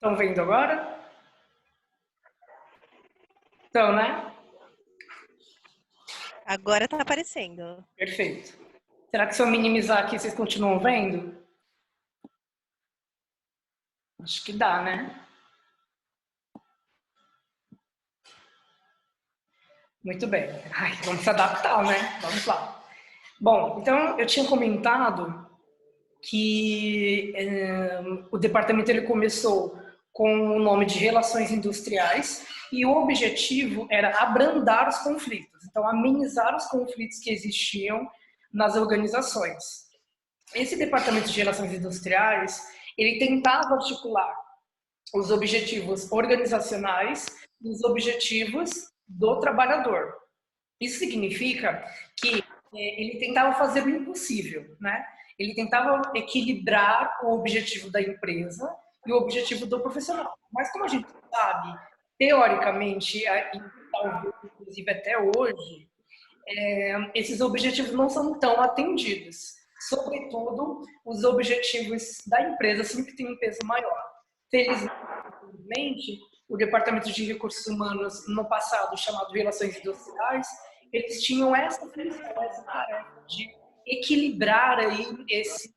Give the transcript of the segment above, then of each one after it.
Estão vendo agora? Então, né? Agora está aparecendo. Perfeito. Será que se eu minimizar aqui, vocês continuam vendo? Acho que dá, né? Muito bem. Ai, vamos se adaptar, né? Vamos lá. Bom, então eu tinha comentado que é, o departamento ele começou com o nome de Relações Industriais e o objetivo era abrandar os conflitos, então amenizar os conflitos que existiam nas organizações. Esse departamento de Relações Industriais ele tentava articular os objetivos organizacionais e os objetivos do trabalhador. Isso significa que é, ele tentava fazer o impossível, né? Ele tentava equilibrar o objetivo da empresa e o objetivo do profissional. Mas como a gente sabe, teoricamente, inclusive até hoje, é, esses objetivos não são tão atendidos. Sobretudo, os objetivos da empresa sempre têm um peso maior. Felizmente, o Departamento de Recursos Humanos, no passado chamado Relações Industriais, eles tinham essa função, essa tarefa de equilibrar aí esse,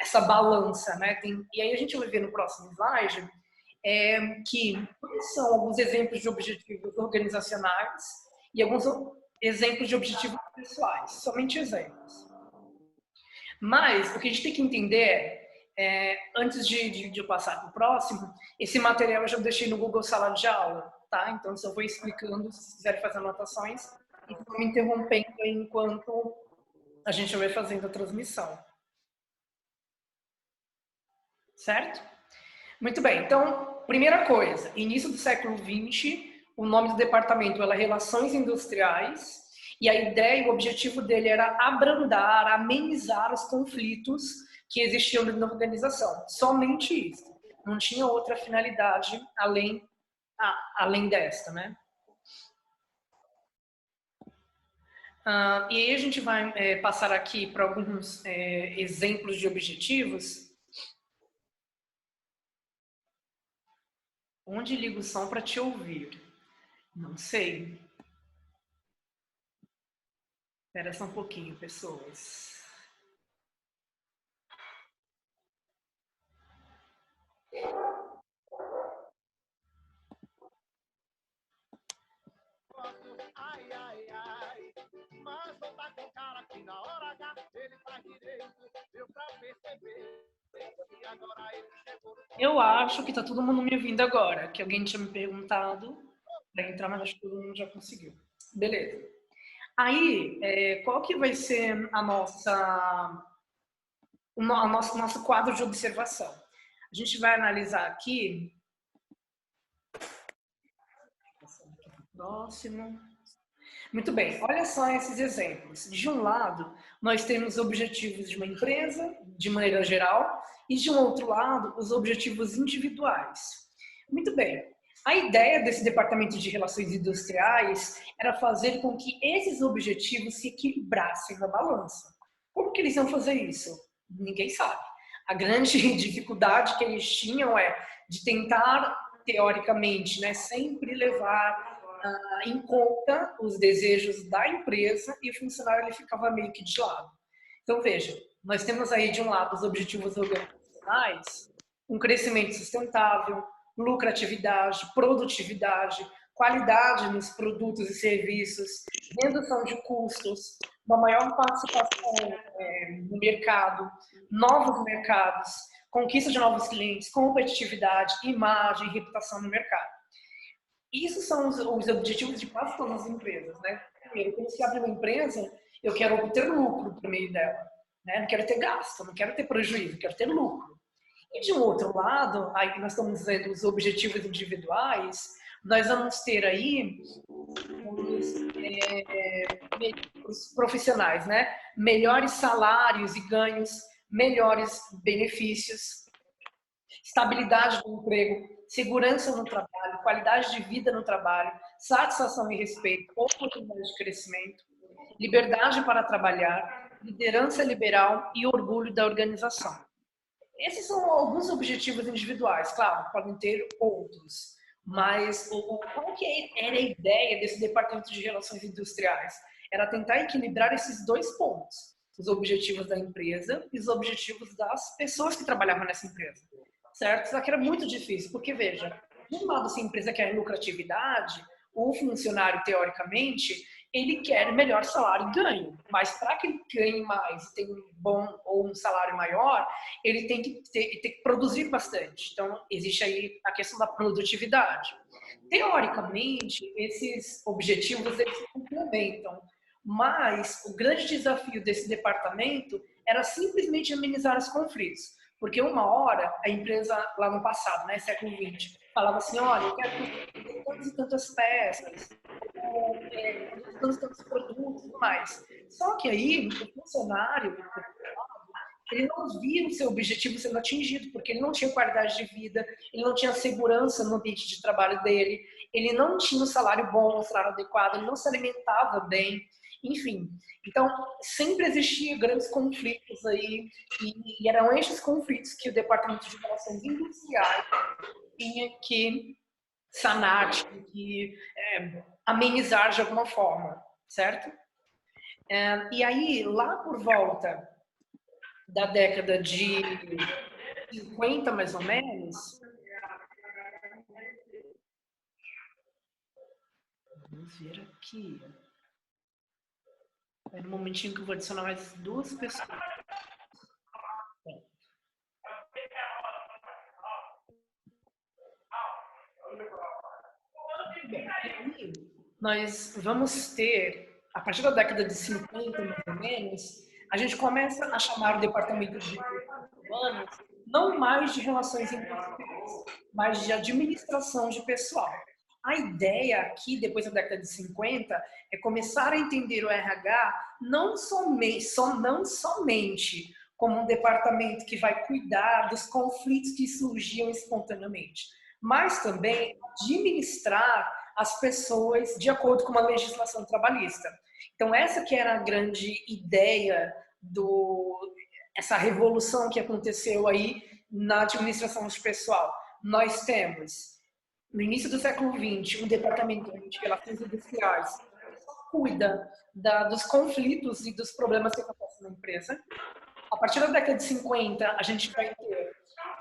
essa balança, né? Tem, e aí a gente vai ver no próximo slide é, que são alguns exemplos de objetivos organizacionais e alguns exemplos de objetivos pessoais, somente exemplos. Mas o que a gente tem que entender é é, antes de, de, de passar para o próximo, esse material eu já deixei no Google Sala de Aula, tá? Então, eu vou explicando, se quiserem fazer anotações, e vão me interrompendo enquanto a gente vai fazendo a transmissão. Certo? Muito bem, então, primeira coisa, início do século XX, o nome do departamento era Relações Industriais, e a ideia e o objetivo dele era abrandar, amenizar os conflitos que existiam na organização. Somente isso. Não tinha outra finalidade além, ah, além desta, né? Ah, e aí a gente vai é, passar aqui para alguns é, exemplos de objetivos. Onde ligo o som para te ouvir? Não sei. Espera só um pouquinho, pessoas. Ai, ai, ai, mas não tá com cara que na hora H ele faz direito, deu pra perceber. Eu acho que tá todo mundo me ouvindo agora, que alguém tinha me perguntado para entrar, mas acho que todo mundo já conseguiu. Beleza. Aí, é, qual que vai ser a nossa, o nosso, nosso quadro de observação? A gente vai analisar aqui. Próximo. Muito bem, olha só esses exemplos. De um lado, nós temos objetivos de uma empresa, de maneira geral, e de um outro lado, os objetivos individuais. Muito bem, a ideia desse departamento de relações industriais era fazer com que esses objetivos se equilibrassem na balança. Como que eles iam fazer isso? Ninguém sabe. A grande dificuldade que eles tinham é de tentar, teoricamente, né, sempre levar uh, em conta os desejos da empresa e o funcionário ele ficava meio que de lado. Então, veja, nós temos aí de um lado os objetivos organizacionais, um crescimento sustentável, lucratividade, produtividade, qualidade nos produtos e serviços, redução de custos, uma maior participação é, no mercado, novos mercados, conquista de novos clientes, competitividade, imagem, reputação no mercado. Isso são os, os objetivos de quase todas as empresas, né? Primeiro, quando se abre uma empresa, eu quero obter lucro por meio dela, né? Não quero ter gasto, não quero ter prejuízo, quero ter lucro. E de um outro lado, aí nós estamos dizendo os objetivos individuais, nós vamos ter aí os, é, os profissionais, né? Melhores salários e ganhos, melhores benefícios, estabilidade do emprego, segurança no trabalho, qualidade de vida no trabalho, satisfação e respeito, oportunidade de crescimento, liberdade para trabalhar, liderança liberal e orgulho da organização. esses são alguns objetivos individuais, claro, podem ter outros. Mas qual que era a ideia desse departamento de relações industriais? Era tentar equilibrar esses dois pontos: os objetivos da empresa e os objetivos das pessoas que trabalhavam nessa empresa, certo? Só que era muito difícil, porque veja, de um lado, se a empresa quer lucratividade, o funcionário, teoricamente, ele quer melhor salário e ganho. Mas para que ele ganhe mais e tenha um bom ou um salário maior, ele tem que, ter, tem que produzir bastante. Então, existe aí a questão da produtividade. Teoricamente, esses objetivos eles se complementam, mas o grande desafio desse departamento era simplesmente amenizar os conflitos. Porque uma hora, a empresa, lá no passado, né, século XX, falava assim, olha, eu quero tantas e tantas peças, é, tantos e tantos produtos e mais. Só que aí, o funcionário, ele não via o seu objetivo sendo atingido, porque ele não tinha qualidade de vida, ele não tinha segurança no ambiente de trabalho dele, ele não tinha um salário bom, um salário adequado, ele não se alimentava bem, enfim. Então, sempre existia grandes conflitos aí, e eram esses conflitos que o Departamento de Relações Industriais tinha que sanar, tinha que é, amenizar de alguma forma, certo? É, e aí, lá por volta da década de 50, mais ou menos, vamos ver aqui. É no momentinho que eu vou adicionar mais duas pessoas. Nós vamos ter, a partir da década de 50, mais ou menos, a gente começa a chamar o departamento de humanos não mais de relações internacionais, mas de administração de pessoal. A ideia aqui, depois da década de 50, é começar a entender o RH não somente, só, não somente como um departamento que vai cuidar dos conflitos que surgiam espontaneamente, mas também administrar as pessoas de acordo com uma legislação trabalhista. Então essa que era a grande ideia do essa revolução que aconteceu aí na administração de pessoal. Nós temos no início do século XX um departamento de relações industriais que cuida da, dos conflitos e dos problemas que acontecem na empresa. A partir da década de 50 a gente vai ter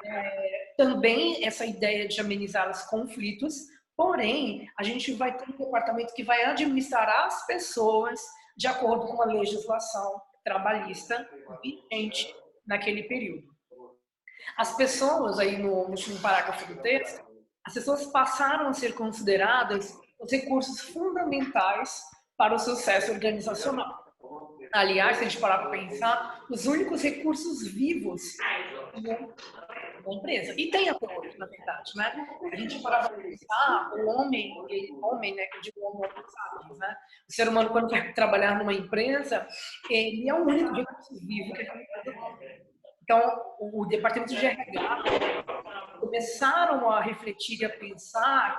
é, também essa ideia de amenizar os conflitos, Porém, a gente vai ter um departamento que vai administrar as pessoas de acordo com a legislação trabalhista vigente naquele período. As pessoas, aí no último parágrafo do texto, as pessoas passaram a ser consideradas os recursos fundamentais para o sucesso organizacional. Aliás, se a gente parar para pensar, os únicos recursos vivos da empresa. E tem até hoje, na verdade, né? A gente para pensar, o homem, ele, homem, né, que eu digo homem, sabe, né? O ser humano, quando vai trabalhar numa empresa, ele é o único vivo que Então, o, o departamento de RH começaram a refletir e a pensar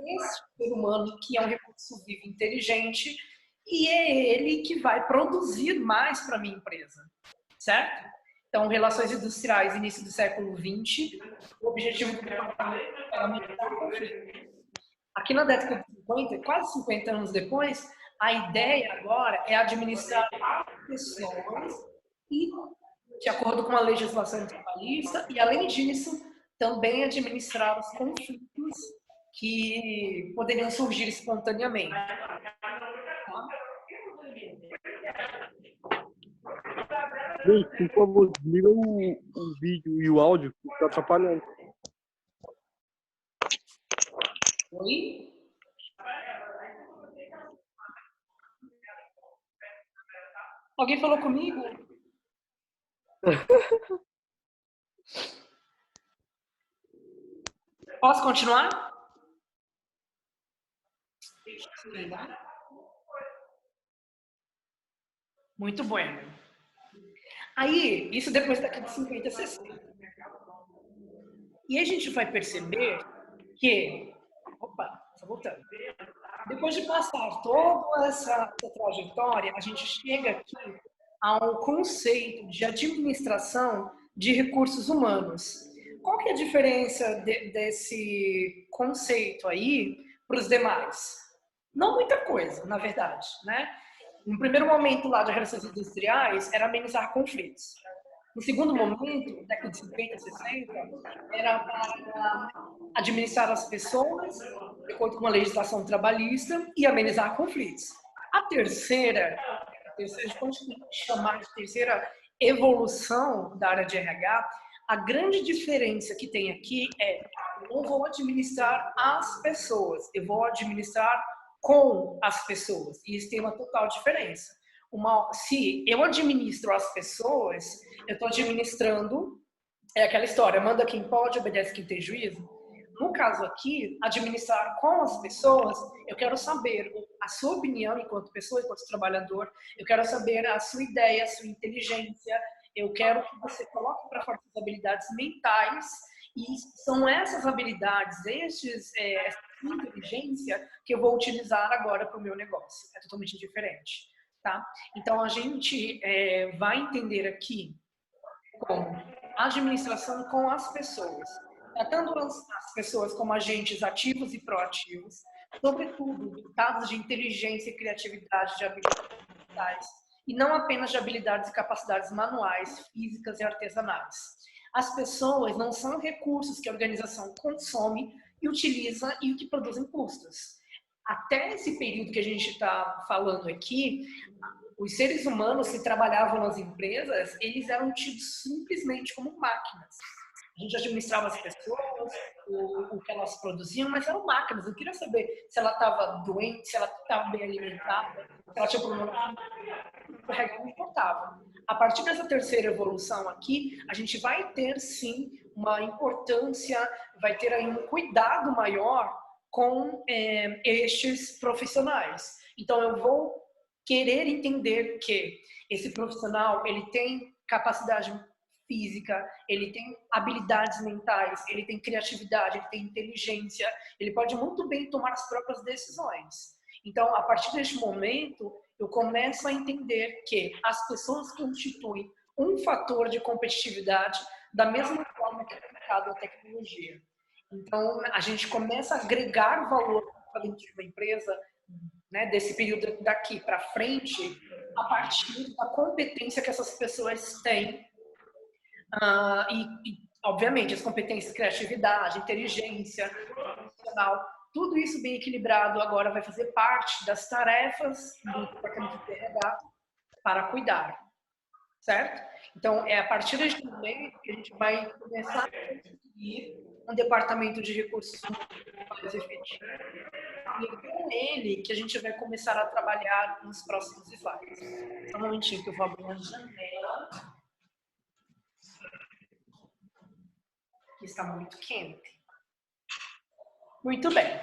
nesse ser humano que é um recurso vivo inteligente e é ele que vai produzir mais para minha empresa, certo? Então, relações industriais, início do século XX, o objetivo do departamento era aumentar o conflito. Aqui na década de 50, quase 50 anos depois, a ideia agora é administrar pessoas e, de acordo com a legislação trabalhista, e além disso, também administrar os conflitos que poderiam surgir espontaneamente. Gente, por favor, desliga o, o vídeo e o áudio que está atrapalhando. Oi? Alguém falou comigo? Posso continuar? Muito bom. Aí, isso depois daqui de 50, 60. E a gente vai perceber que, opa, só voltando. Depois de passar toda essa, essa trajetória, a gente chega aqui ao conceito de administração de recursos humanos. Qual que é a diferença de, desse conceito aí para os demais? Não muita coisa, na verdade, né? No primeiro momento lá de relações industriais era amenizar conflitos. No segundo momento, década de 50, 60, era para administrar as pessoas de acordo com a legislação trabalhista e amenizar conflitos. A terceira, a terceira, a chamar de terceira evolução da área de RH, a grande diferença que tem aqui é eu não vou administrar as pessoas, eu vou administrar com as pessoas. E isso tem uma total diferença. Uma, se eu administro as pessoas, eu estou administrando é aquela história, manda quem pode, obedece quem tem juízo. No caso aqui, administrar com as pessoas, eu quero saber a sua opinião enquanto pessoa, enquanto trabalhador, eu quero saber a sua ideia, a sua inteligência, eu quero que você coloque para fora suas habilidades mentais e são essas habilidades, estes, é, inteligência que eu vou utilizar agora para o meu negócio. É totalmente diferente, tá? Então a gente é, vai entender aqui como administração com as pessoas, tratando as pessoas como agentes ativos e proativos, sobretudo casos de inteligência e criatividade de habilidades e não apenas de habilidades e capacidades manuais, físicas e artesanais. As pessoas não são recursos que a organização consome e utiliza e que produzem custos. Até esse período que a gente está falando aqui, os seres humanos que trabalhavam nas empresas, eles eram tidos simplesmente como máquinas a gente administrava as pessoas, o, o que elas produziam, mas eram máquinas. Eu queria saber se ela estava doente, se ela estava bem alimentada, se ela tinha problema. O não importava. A partir dessa terceira evolução aqui, a gente vai ter sim uma importância, vai ter aí um cuidado maior com é, estes profissionais. Então eu vou querer entender que esse profissional ele tem capacidade física, ele tem habilidades mentais, ele tem criatividade, ele tem inteligência, ele pode muito bem tomar as próprias decisões. Então, a partir deste momento, eu começo a entender que as pessoas constituem um fator de competitividade da mesma forma que é o mercado da tecnologia. Então, a gente começa a agregar valor para dentro de uma empresa, né, desse período daqui para frente, a partir da competência que essas pessoas têm Uh, e, e, obviamente, as competências, criatividade, inteligência, tudo isso bem equilibrado agora vai fazer parte das tarefas do departamento de RH para cuidar, certo? Então, é a partir deste momento que a gente vai começar a construir um departamento de recursos mais efetivo. E é com ele que a gente vai começar a trabalhar nos próximos slides. Só um momentinho que eu vou abrir a janela. Que está muito quente. Muito bem.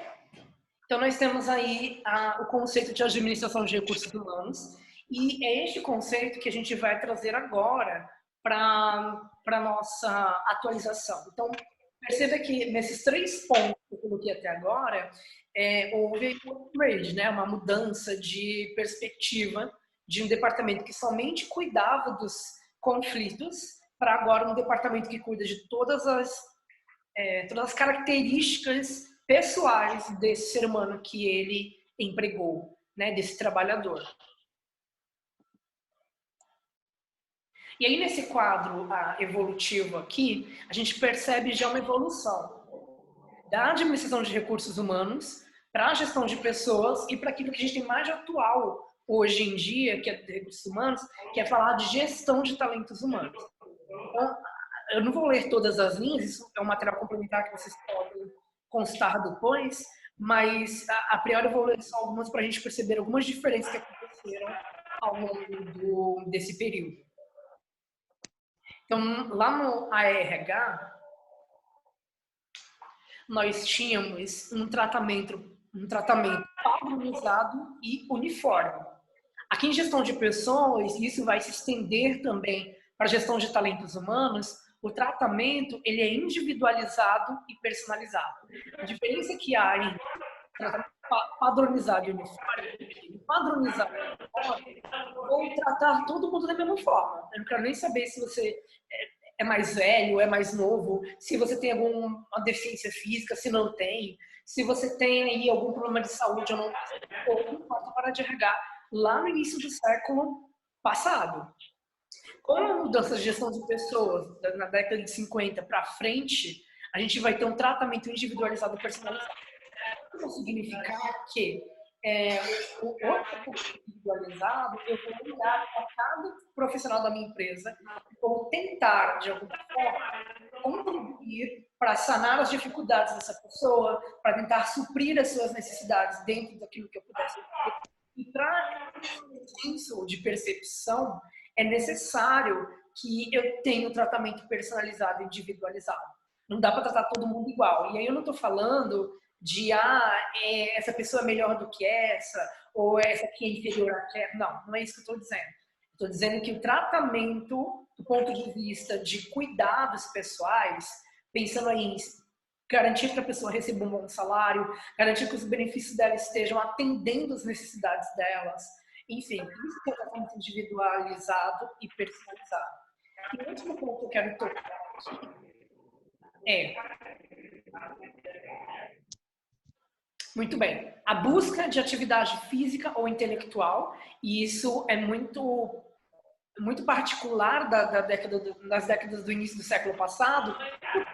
Então, nós temos aí a, o conceito de administração de recursos humanos, e é este conceito que a gente vai trazer agora para a nossa atualização. Então, perceba que nesses três pontos que eu coloquei até agora, é, houve um upgrade, né? uma mudança de perspectiva de um departamento que somente cuidava dos conflitos para agora um departamento que cuida de todas as, é, todas as características pessoais desse ser humano que ele empregou, né, desse trabalhador. E aí, nesse quadro ah, evolutivo aqui, a gente percebe já uma evolução da administração de recursos humanos para a gestão de pessoas e para aquilo que a gente tem mais atual hoje em dia, que é de recursos humanos, que é falar de gestão de talentos humanos. Então, eu não vou ler todas as linhas, isso é um material complementar que vocês podem constar depois, mas a, a priori eu vou ler só algumas para a gente perceber algumas diferenças que aconteceram ao longo do, desse período. Então, lá no ARH, nós tínhamos um tratamento, um tratamento padronizado e uniforme. Aqui em gestão de pessoas, isso vai se estender também para gestão de talentos humanos, o tratamento ele é individualizado e personalizado. A diferença que há em padronizado e uniforme, padronizado ou tratar todo mundo da mesma forma. Eu não quero nem saber se você é, é mais velho, é mais novo, se você tem alguma deficiência física, se não tem, se você tem aí algum problema de saúde ou não, ou importa para de RH lá no início do século passado. Com a mudança de gestão de pessoas na década de 50 para frente, a gente vai ter um tratamento individualizado personalizado. Isso significa que é, o outro individualizado, eu vou olhar para cada profissional da minha empresa e vou tentar, de alguma forma, contribuir para sanar as dificuldades dessa pessoa, para tentar suprir as suas necessidades dentro daquilo que eu pudesse. E para senso de percepção, é necessário que eu tenha um tratamento personalizado, individualizado. Não dá para tratar todo mundo igual. E aí eu não estou falando de ah, é, essa pessoa é melhor do que essa, ou essa aqui é inferior àquela. Não, não é isso que eu estou dizendo. Estou dizendo que o tratamento, do ponto de vista de cuidados pessoais, pensando aí em garantir que a pessoa receba um bom salário, garantir que os benefícios dela estejam atendendo as necessidades delas, enfim, isso é tratamento individualizado e personalizado. E o último ponto que eu quero tocar aqui é muito bem. A busca de atividade física ou intelectual, e isso é muito muito particular da, da década do, das décadas do início do século passado,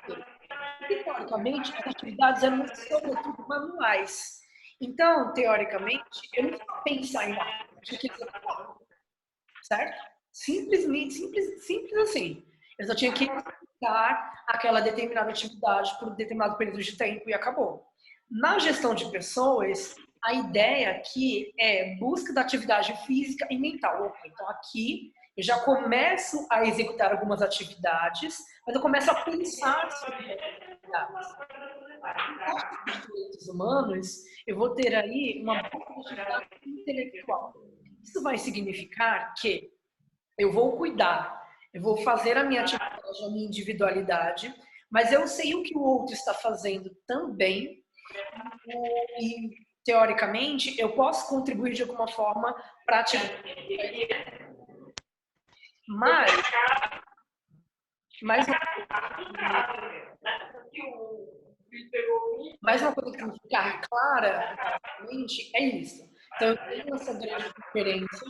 porque, teoricamente, as atividades eram sobretudo manuais. Então, teoricamente, eu não pensar em certo? Simplesmente, simples, simples assim. Eu só tinha que executar aquela determinada atividade por determinado período de tempo e acabou. Na gestão de pessoas, a ideia aqui é busca da atividade física e mental. Então, aqui eu já começo a executar algumas atividades, mas eu começo a pensar sobre atividades. Nos direitos humanos, eu vou ter aí uma atividade intelectual. Isso vai significar que eu vou cuidar, eu vou fazer a minha atividade, a minha individualidade, mas eu sei o que o outro está fazendo também e, teoricamente, eu posso contribuir de alguma forma para atividade. Mas, mais uma, mais uma coisa que tem que ficar clara é isso. Então, eu tenho essa grande diferença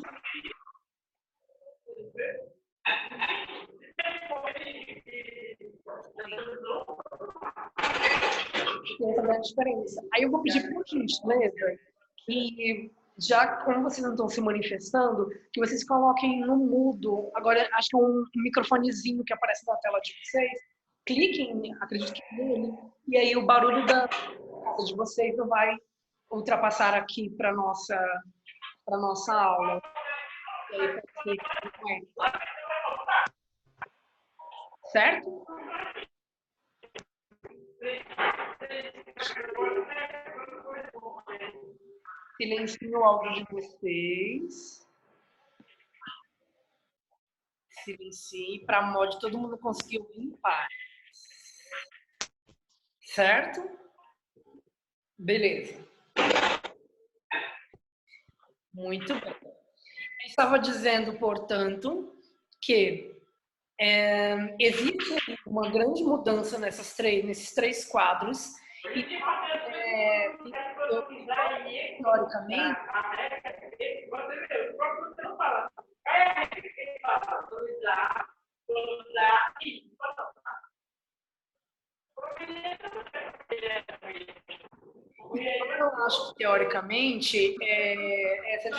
essa grande diferença. Aí eu vou pedir por gentileza que, já como vocês não estão se manifestando, que vocês coloquem no mudo. Agora, acho que é um microfonezinho que aparece na tela de vocês. Cliquem, acredito que nele, e aí o barulho da casa de vocês não vai ultrapassar aqui para nossa para nossa aula. Aí, certo? Silencio o áudio de vocês. Silencie para mod todo mundo conseguir ouvir em paz. Certo? Beleza. Muito bem. Eu estava dizendo, portanto, que é, existe uma grande mudança nessas três, nesses três quadros e, é, eu, teoricamente, eu acho que teoricamente é, essa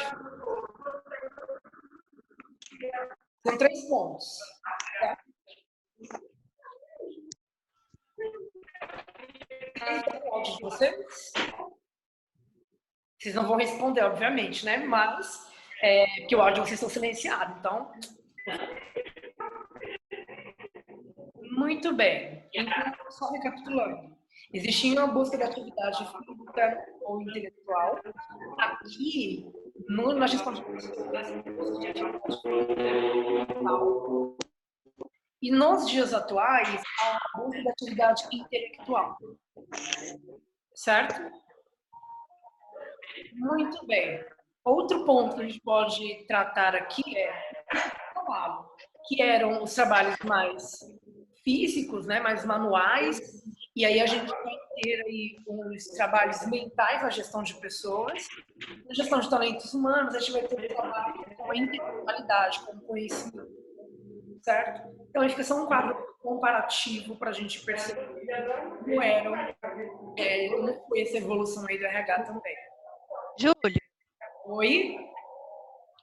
são três pontos. de vocês? Vocês não vão responder, obviamente, né? Mas, é, que o áudio vocês estão silenciados, então. Muito bem. Então, só recapitulando. Existia uma busca de atividade física ou intelectual. Aqui, no, gestão de pessoas, de atividade intelectual. E nos dias atuais, a busca da atividade intelectual. Certo? Muito bem. Outro ponto que a gente pode tratar aqui é que eram os trabalhos mais físicos, né, mais manuais, e aí a gente vai ter aí os trabalhos mentais na gestão de pessoas, na gestão de talentos humanos, a gente vai ter trabalho com a intelectualidade, com o conhecimento, certo? Então, acho que é um quadro comparativo para a gente perceber como era, é, como foi essa evolução aí do RH também. Júlio. Oi?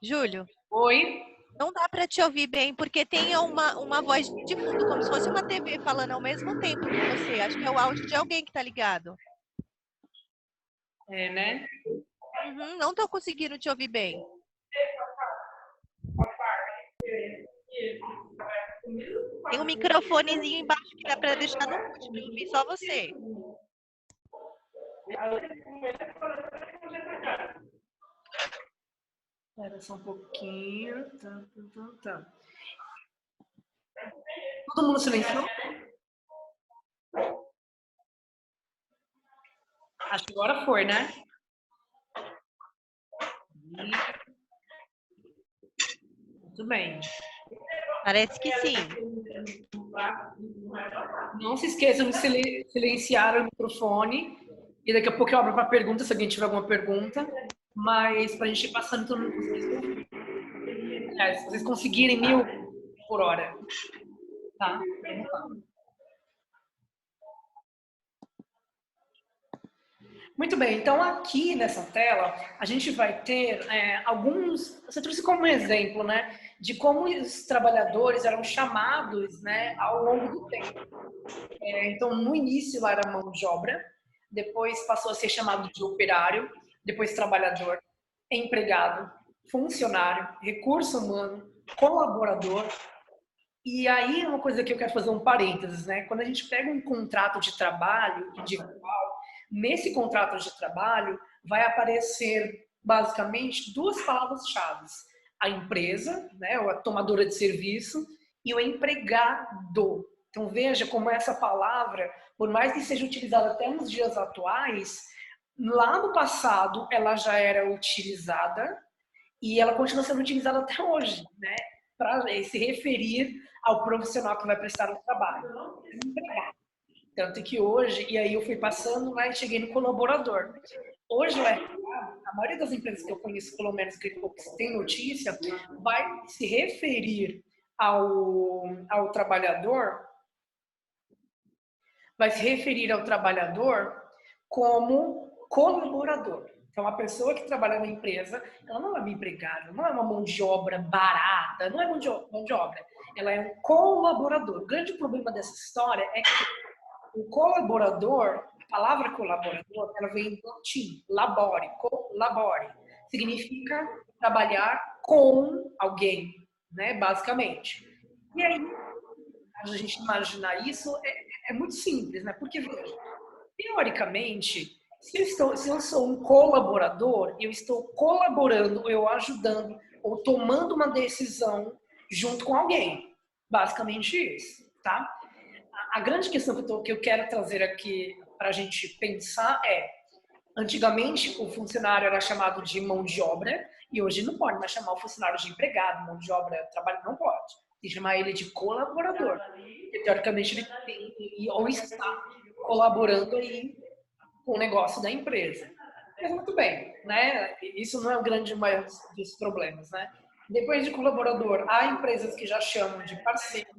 Júlio. Oi? Não dá para te ouvir bem, porque tem uma, uma voz de fundo, como se fosse uma TV falando ao mesmo tempo que você. Acho que é o áudio de alguém que está ligado. É, né? Uhum, não estou conseguindo te ouvir bem. Tem um microfonezinho embaixo que dá para deixar no mute para ouvir só você. Espera só um pouquinho. Tá, tá, tá, tá. Todo mundo silenciou? Acho que agora foi, né? Muito bem. Parece que sim. Não se esqueçam de silenciar o microfone. E daqui a pouco eu abro para pergunta, se alguém tiver alguma pergunta. Mas para a gente ir passando, todo mundo conseguir. É, se vocês conseguirem mil por hora. Tá? Vamos lá. Muito bem, então aqui nessa tela a gente vai ter é, alguns. Você trouxe como exemplo, né, de como os trabalhadores eram chamados, né, ao longo do tempo. É, então no início lá era mão de obra, depois passou a ser chamado de operário, depois trabalhador, empregado, funcionário, recurso humano, colaborador. E aí uma coisa que eu quero fazer um parênteses, né? Quando a gente pega um contrato de trabalho individual Nesse contrato de trabalho, vai aparecer basicamente duas palavras-chave: a empresa, né, ou a tomadora de serviço, e o empregado. Então veja como essa palavra, por mais que seja utilizada até nos dias atuais, lá no passado ela já era utilizada e ela continua sendo utilizada até hoje, né, para se referir ao profissional que vai prestar o trabalho. Empregado. Tanto que hoje, e aí eu fui passando lá e cheguei no colaborador. Hoje, a maioria das empresas que eu conheço, pelo menos que tem notícia, vai se referir ao, ao trabalhador, vai se referir ao trabalhor como colaborador. Então, a pessoa que trabalha na empresa, ela não é uma empregada, não é uma mão de obra barata, não é mão de, mão de obra, ela é um colaborador. O grande problema dessa história é que o colaborador, a palavra colaborador, ela vem do latim, labore, colabore. Significa trabalhar com alguém, né, basicamente. E aí, a gente imaginar isso é, é muito simples, né? Porque, veja, teoricamente, se eu, estou, se eu sou um colaborador, eu estou colaborando, eu ajudando ou tomando uma decisão junto com alguém. Basicamente isso, tá? a grande questão que eu, tô, que eu quero trazer aqui para a gente pensar é: antigamente o funcionário era chamado de mão de obra e hoje não pode mais chamar o funcionário de empregado, mão de obra, trabalho não pode. Tem que chamar ele de colaborador. E, teoricamente ele tem ou está colaborando aí com o negócio da empresa. Mas muito bem, né? Isso não é o grande maior dos problemas, né? Depois de colaborador, há empresas que já chamam de parceiro,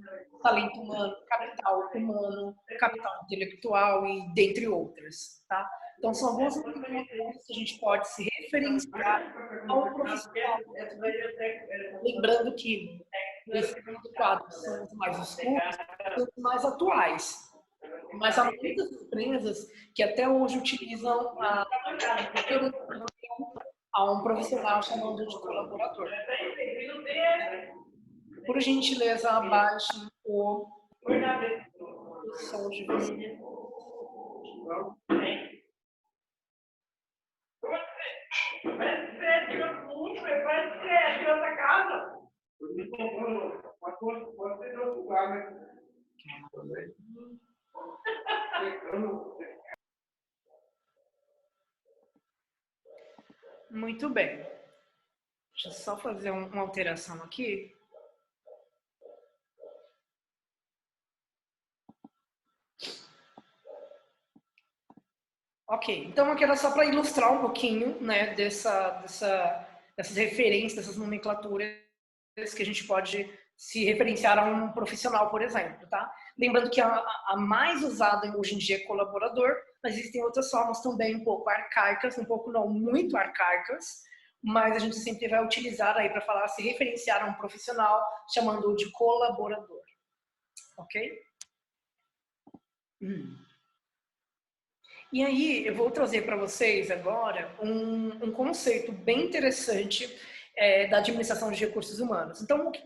talento humano, capital humano, capital intelectual e dentre outras, tá? Então são algumas informações que a gente pode se referenciar ao profissional. Lembrando que esses quadros são os mais escuros, os mais atuais. Mas há muitas empresas que até hoje utilizam a a um profissional chamando de colaborador. Por gentileza, abaixe o, o som de você. Vai ser muito, vai ser essa casa. Pode ser de outro lugar, né? Muito bem. Deixa eu só fazer uma alteração aqui. Ok, então aqui era só para ilustrar um pouquinho né, dessa, dessa, dessas referências, dessas nomenclaturas que a gente pode se referenciar a um profissional, por exemplo, tá? Lembrando que a, a mais usada hoje em dia é colaborador, mas existem outras formas também um pouco arcaicas, um pouco não muito arcaicas, mas a gente sempre vai utilizar aí para falar, se referenciar a um profissional, chamando-o de colaborador. Ok? Hum. E aí, eu vou trazer para vocês agora um, um, conceito bem interessante é, da administração de recursos humanos. Então, que,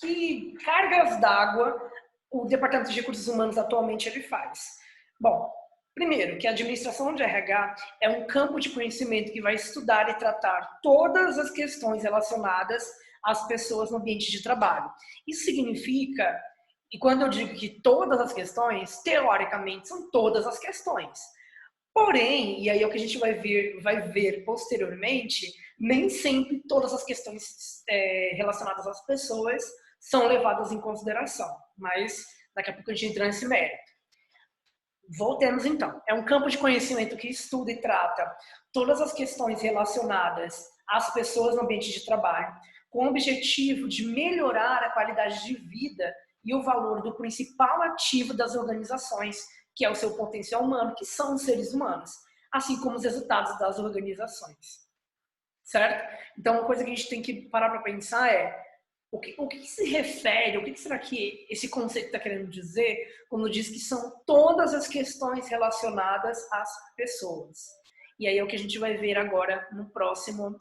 que cargas d'água o Departamento de Recursos Humanos atualmente ele faz? Bom, Primeiro, que a administração de RH é um campo de conhecimento que vai estudar e tratar todas as questões relacionadas às pessoas no ambiente de trabalho. Isso significa, e quando eu digo que todas as questões, teoricamente são todas as questões. Porém, e aí é o que a gente vai ver, vai ver posteriormente, nem sempre todas as questões é, relacionadas às pessoas são levadas em consideração. Mas daqui a pouco a gente entra nesse mérito. Voltemos então. É um campo de conhecimento que estuda e trata todas as questões relacionadas às pessoas no ambiente de trabalho, com o objetivo de melhorar a qualidade de vida e o valor do principal ativo das organizações, que é o seu potencial humano, que são os seres humanos, assim como os resultados das organizações. Certo? Então, uma coisa que a gente tem que parar para pensar é o que, o que se refere, o que será que esse conceito está querendo dizer quando diz que são todas as questões relacionadas às pessoas? E aí é o que a gente vai ver agora no próximo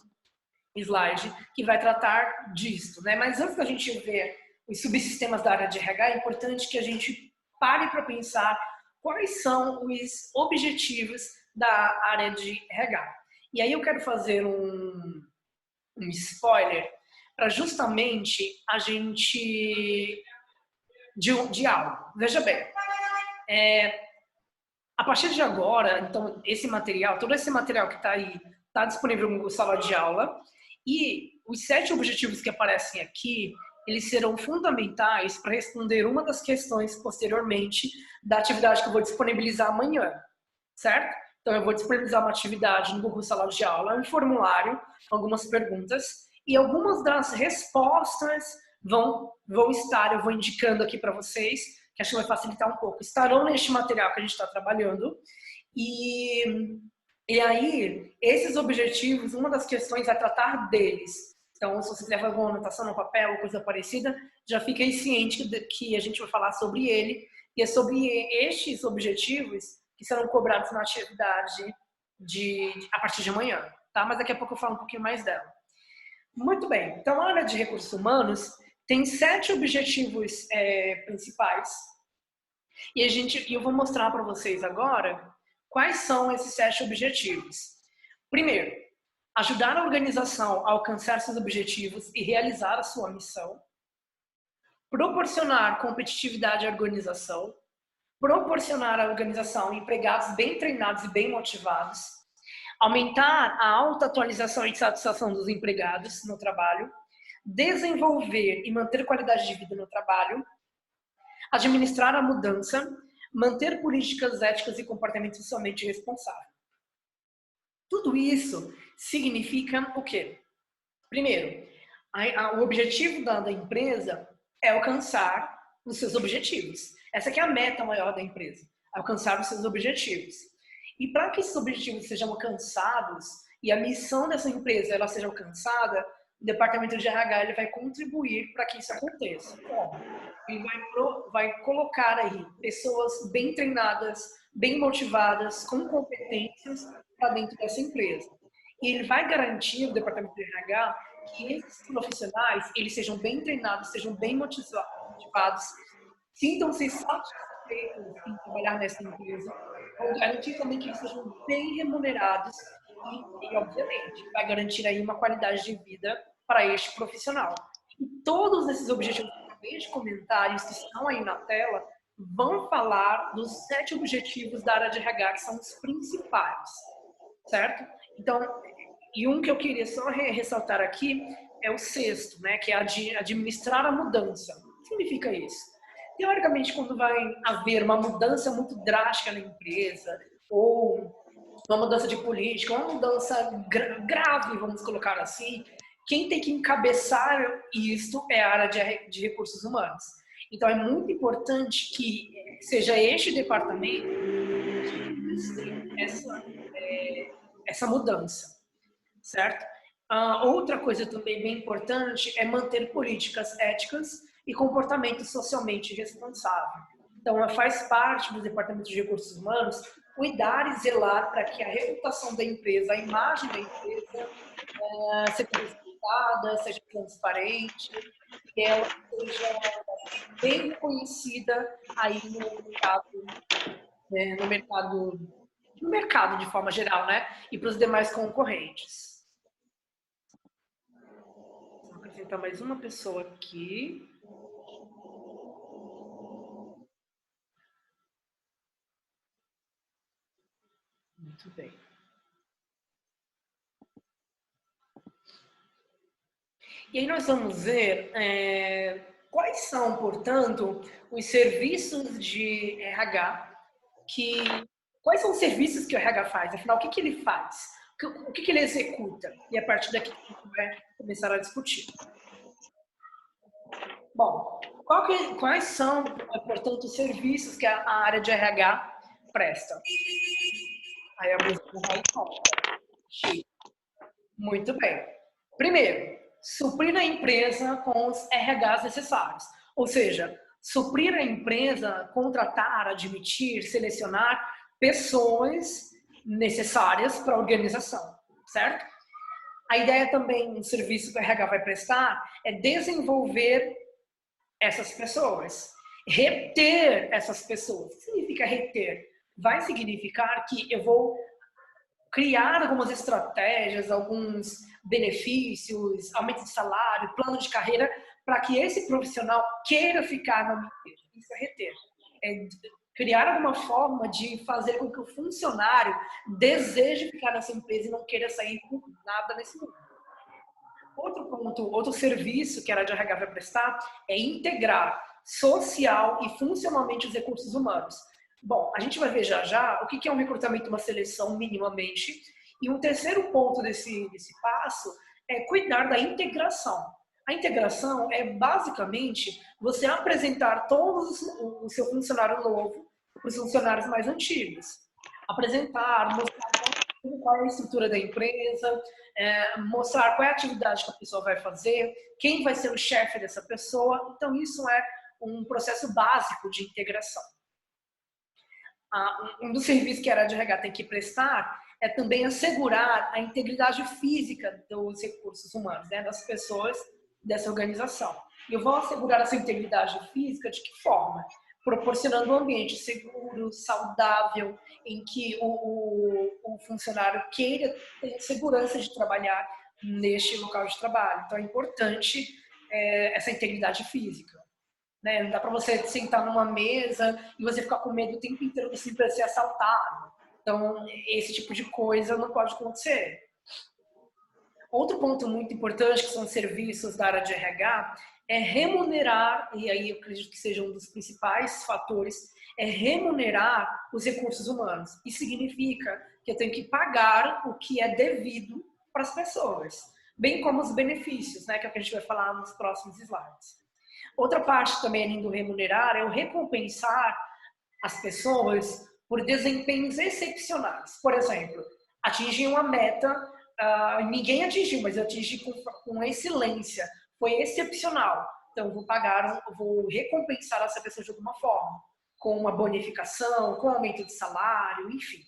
slide, que vai tratar disso. Né? Mas antes da gente ver os subsistemas da área de RH, é importante que a gente pare para pensar quais são os objetivos da área de RH. E aí eu quero fazer um, um spoiler para justamente a gente de, de algo. Veja bem, é, a partir de agora, então esse material, todo esse material que está aí, está disponível no sala de aula e os sete objetivos que aparecem aqui, eles serão fundamentais para responder uma das questões posteriormente da atividade que eu vou disponibilizar amanhã, certo? Então eu vou disponibilizar uma atividade no Google Sala de Aula, um formulário, algumas perguntas e algumas das respostas vão, vão estar, eu vou indicando aqui para vocês, que acho que vai facilitar um pouco, estarão neste material que a gente está trabalhando. E, e aí, esses objetivos, uma das questões é tratar deles. Então, se você fazer alguma anotação no papel ou coisa parecida, já fique aí ciente que a gente vai falar sobre ele. E é sobre estes objetivos que serão cobrados na atividade de, a partir de amanhã, tá? Mas daqui a pouco eu falo um pouquinho mais dela. Muito bem. Então, a área de recursos humanos tem sete objetivos é, principais. E a gente, eu vou mostrar para vocês agora quais são esses sete objetivos. Primeiro, ajudar a organização a alcançar seus objetivos e realizar a sua missão. Proporcionar competitividade à organização. Proporcionar à organização empregados bem treinados e bem motivados aumentar a alta atualização e satisfação dos empregados no trabalho, desenvolver e manter qualidade de vida no trabalho, administrar a mudança, manter políticas éticas e comportamento socialmente responsável. Tudo isso significa o quê? Primeiro, a, a, o objetivo da, da empresa é alcançar os seus objetivos. Essa é a meta maior da empresa, alcançar os seus objetivos. E para que esses objetivos sejam alcançados e a missão dessa empresa ela seja alcançada, o departamento de RH ele vai contribuir para que isso aconteça. Como? Ele vai, pro, vai colocar aí pessoas bem treinadas, bem motivadas, com competências para dentro dessa empresa. E ele vai garantir, o departamento de RH, que esses profissionais eles sejam bem treinados, sejam bem motivados, sintam-se satisfeitos em trabalhar nessa empresa garantir também que eles sejam bem remunerados e, e, obviamente, vai garantir aí uma qualidade de vida para este profissional. E todos esses objetivos que comentar, que estão aí na tela, vão falar dos sete objetivos da área de RH, que são os principais, certo? Então, e um que eu queria só ressaltar aqui é o sexto, né, que é administrar a mudança. O que significa isso? Teoricamente, quando vai haver uma mudança muito drástica na empresa, ou uma mudança de política, uma mudança gra grave, vamos colocar assim, quem tem que encabeçar isso é a área de, de recursos humanos. Então, é muito importante que seja este departamento essa, é, essa mudança, certo? Uh, outra coisa também bem importante é manter políticas éticas e comportamento socialmente responsável. Então, faz parte do Departamento de Recursos Humanos cuidar e zelar para que a reputação da empresa, a imagem da empresa, uh, seja respeitada, seja transparente, que ela seja bem conhecida aí no mercado, né, no mercado, no mercado de forma geral, né? E para os demais concorrentes. Vou acrescentar mais uma pessoa aqui. Muito bem. E aí nós vamos ver é, quais são, portanto, os serviços de RH que. Quais são os serviços que o RH faz? Afinal, o que, que ele faz? O que, ele executa? E a partir daqui a gente vai começar a discutir. Bom, que, quais são, portanto, os serviços que a área de RH presta? Aí a música vai Muito bem. Primeiro, suprir a empresa com os RHs necessários. Ou seja, suprir a empresa, contratar, admitir, selecionar pessoas necessárias para a organização, certo? A ideia também do serviço que o RH vai prestar é desenvolver essas pessoas, reter essas pessoas. O que significa reter? Vai significar que eu vou criar algumas estratégias, alguns benefícios, aumento de salário, plano de carreira, para que esse profissional queira ficar na minha empresa. Isso é reter. É criar alguma forma de fazer com que o funcionário deseje ficar nessa empresa e não queira sair com nada nesse mundo. Outro ponto, outro serviço que a área RH vai prestar é integrar social e funcionalmente os recursos humanos. Bom, a gente vai ver já já o que é um recrutamento uma seleção minimamente. E um terceiro ponto desse, desse passo é cuidar da integração. A integração é basicamente você apresentar todos o seu funcionário novo para os funcionários mais antigos. Apresentar, mostrar qual é a estrutura da empresa, é, mostrar qual é a atividade que a pessoa vai fazer, quem vai ser o chefe dessa pessoa. Então, isso é um processo básico de integração um dos serviços que a área de RH tem que prestar é também assegurar a integridade física dos recursos humanos, né, das pessoas dessa organização. Eu vou assegurar essa integridade física de que forma? Proporcionando um ambiente seguro, saudável, em que o, o, o funcionário queira ter segurança de trabalhar neste local de trabalho. Então é importante é, essa integridade física. Né? Não dá para você sentar numa mesa e você ficar com medo o tempo inteiro assim, para ser assaltado. Então, esse tipo de coisa não pode acontecer. Outro ponto muito importante, que são os serviços da área de RH, é remunerar, e aí eu acredito que seja um dos principais fatores, é remunerar os recursos humanos. Isso significa que eu tenho que pagar o que é devido para as pessoas, bem como os benefícios, né, que é que a gente vai falar nos próximos slides. Outra parte também, além do remunerar, é o recompensar as pessoas por desempenhos excepcionais. Por exemplo, atingir uma meta, uh, ninguém atingiu, mas eu atingi com, com excelência, foi excepcional. Então, vou pagar, vou recompensar essa pessoa de alguma forma, com uma bonificação, com aumento de salário, enfim.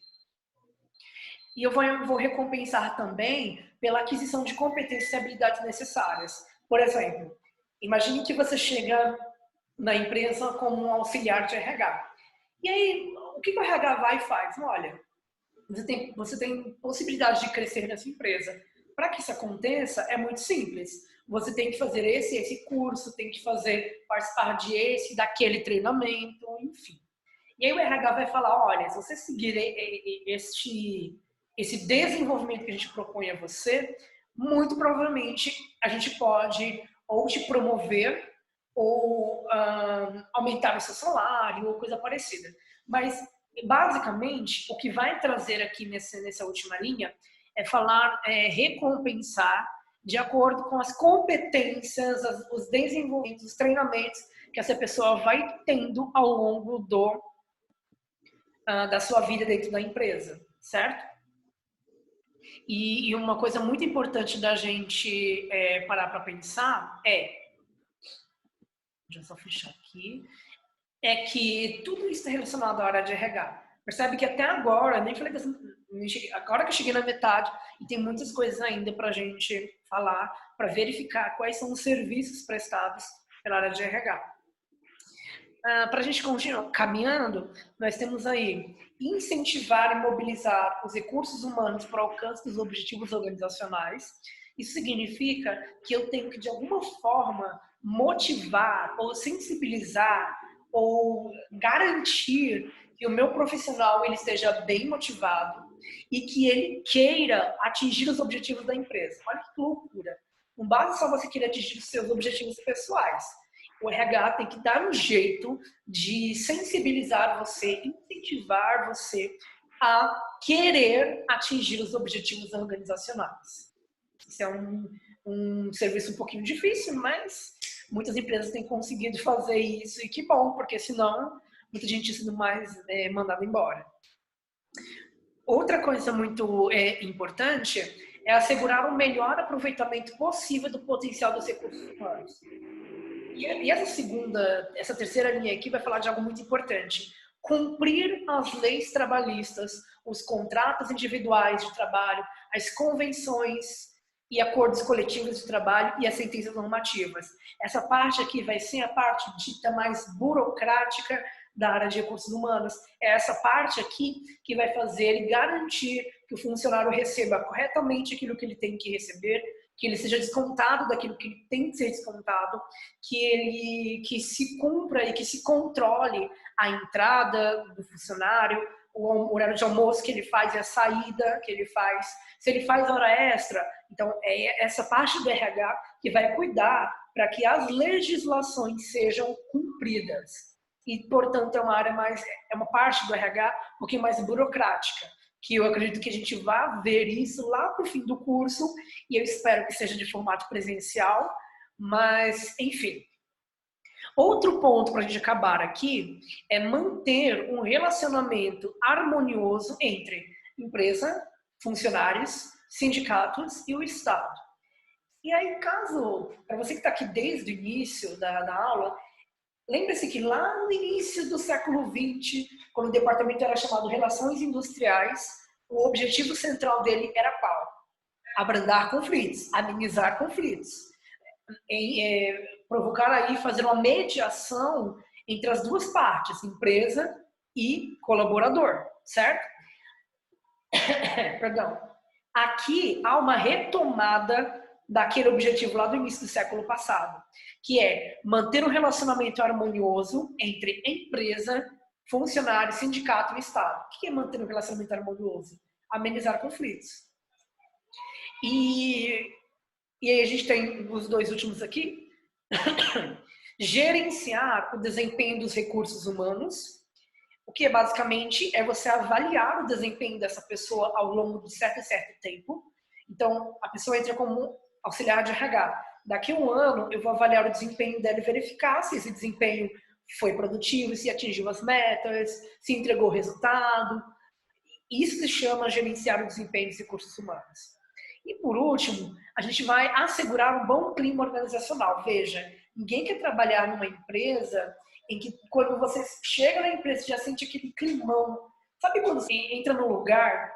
E eu vou, vou recompensar também pela aquisição de competências e habilidades necessárias. Por exemplo, Imagine que você chega na empresa como um auxiliar de RH. E aí, o que o RH vai e faz? Olha, você tem, você tem possibilidade de crescer nessa empresa. Para que isso aconteça, é muito simples. Você tem que fazer esse esse curso, tem que fazer participar de esse, daquele treinamento, enfim. E aí o RH vai falar, olha, se você seguir este, esse desenvolvimento que a gente propõe a você, muito provavelmente a gente pode ou te promover ou aumentar o seu salário ou coisa parecida. Mas basicamente, o que vai trazer aqui nessa, nessa última linha é falar, é, recompensar de acordo com as competências, as, os desenvolvimentos, os treinamentos que essa pessoa vai tendo ao longo do, uh, da sua vida dentro da empresa, certo? E, e uma coisa muito importante da gente é, parar para pensar é, deixa eu só fechar aqui, é que tudo isso está relacionado à área de RH. Percebe que até agora, nem falei dessa, agora que eu cheguei na metade, e tem muitas coisas ainda para a gente falar, para verificar quais são os serviços prestados pela área de RH. Uh, para a gente continuar caminhando, nós temos aí incentivar e mobilizar os recursos humanos para o alcance dos objetivos organizacionais. Isso significa que eu tenho que, de alguma forma, motivar ou sensibilizar ou garantir que o meu profissional ele esteja bem motivado e que ele queira atingir os objetivos da empresa. Olha que loucura. Não basta só você querer atingir os seus objetivos pessoais. O RH tem que dar um jeito de sensibilizar você, incentivar você a querer atingir os objetivos organizacionais. Isso é um, um serviço um pouquinho difícil, mas muitas empresas têm conseguido fazer isso e que bom, porque senão muita gente sendo mais é, mandada embora. Outra coisa muito é, importante é assegurar o melhor aproveitamento possível do potencial dos recursos humanos. E, essa segunda, essa terceira linha aqui vai falar de algo muito importante. Cumprir as leis trabalhistas, os contratos individuais de trabalho, as convenções e acordos coletivos de trabalho e as sentenças normativas. Essa parte aqui vai ser a parte dita mais burocrática da área de recursos humanos. É essa parte aqui que vai fazer e garantir que o funcionário receba corretamente aquilo que ele tem que receber, que ele seja descontado daquilo que tem que ser descontado, que ele que se cumpra e que se controle a entrada do funcionário, o horário de almoço que ele faz e a saída que ele faz. Se ele faz hora extra, então é essa parte do RH que vai cuidar para que as legislações sejam cumpridas e, portanto, é uma área mais, é uma parte do RH um pouquinho mais burocrática, que eu acredito que a gente vá ver isso lá para o fim do curso, e eu espero que seja de formato presencial, mas, enfim. Outro ponto para a gente acabar aqui é manter um relacionamento harmonioso entre empresa, funcionários, sindicatos e o Estado. E aí, caso, para você que está aqui desde o início da, da aula, Lembre-se que lá no início do século XX, quando o departamento era chamado Relações Industriais, o objetivo central dele era qual? Abrandar conflitos, amenizar conflitos, em, é, provocar aí, fazer uma mediação entre as duas partes, empresa e colaborador, certo? Perdão. Aqui há uma retomada daquele objetivo lá do início do século passado, que é manter um relacionamento harmonioso entre empresa, funcionário, sindicato e Estado. O que é manter um relacionamento harmonioso? Amenizar conflitos. E, e aí a gente tem os dois últimos aqui. Gerenciar o desempenho dos recursos humanos, o que é basicamente é você avaliar o desempenho dessa pessoa ao longo de certo e certo tempo. Então, a pessoa entra como auxiliar de RH. Daqui a um ano, eu vou avaliar o desempenho dela e verificar se esse desempenho foi produtivo, se atingiu as metas, se entregou o resultado. Isso se chama gerenciar o desempenho dos recursos humanos. E por último, a gente vai assegurar um bom clima organizacional. Veja, ninguém quer trabalhar numa empresa em que quando você chega na empresa já sente aquele climão. Sabe quando você entra num lugar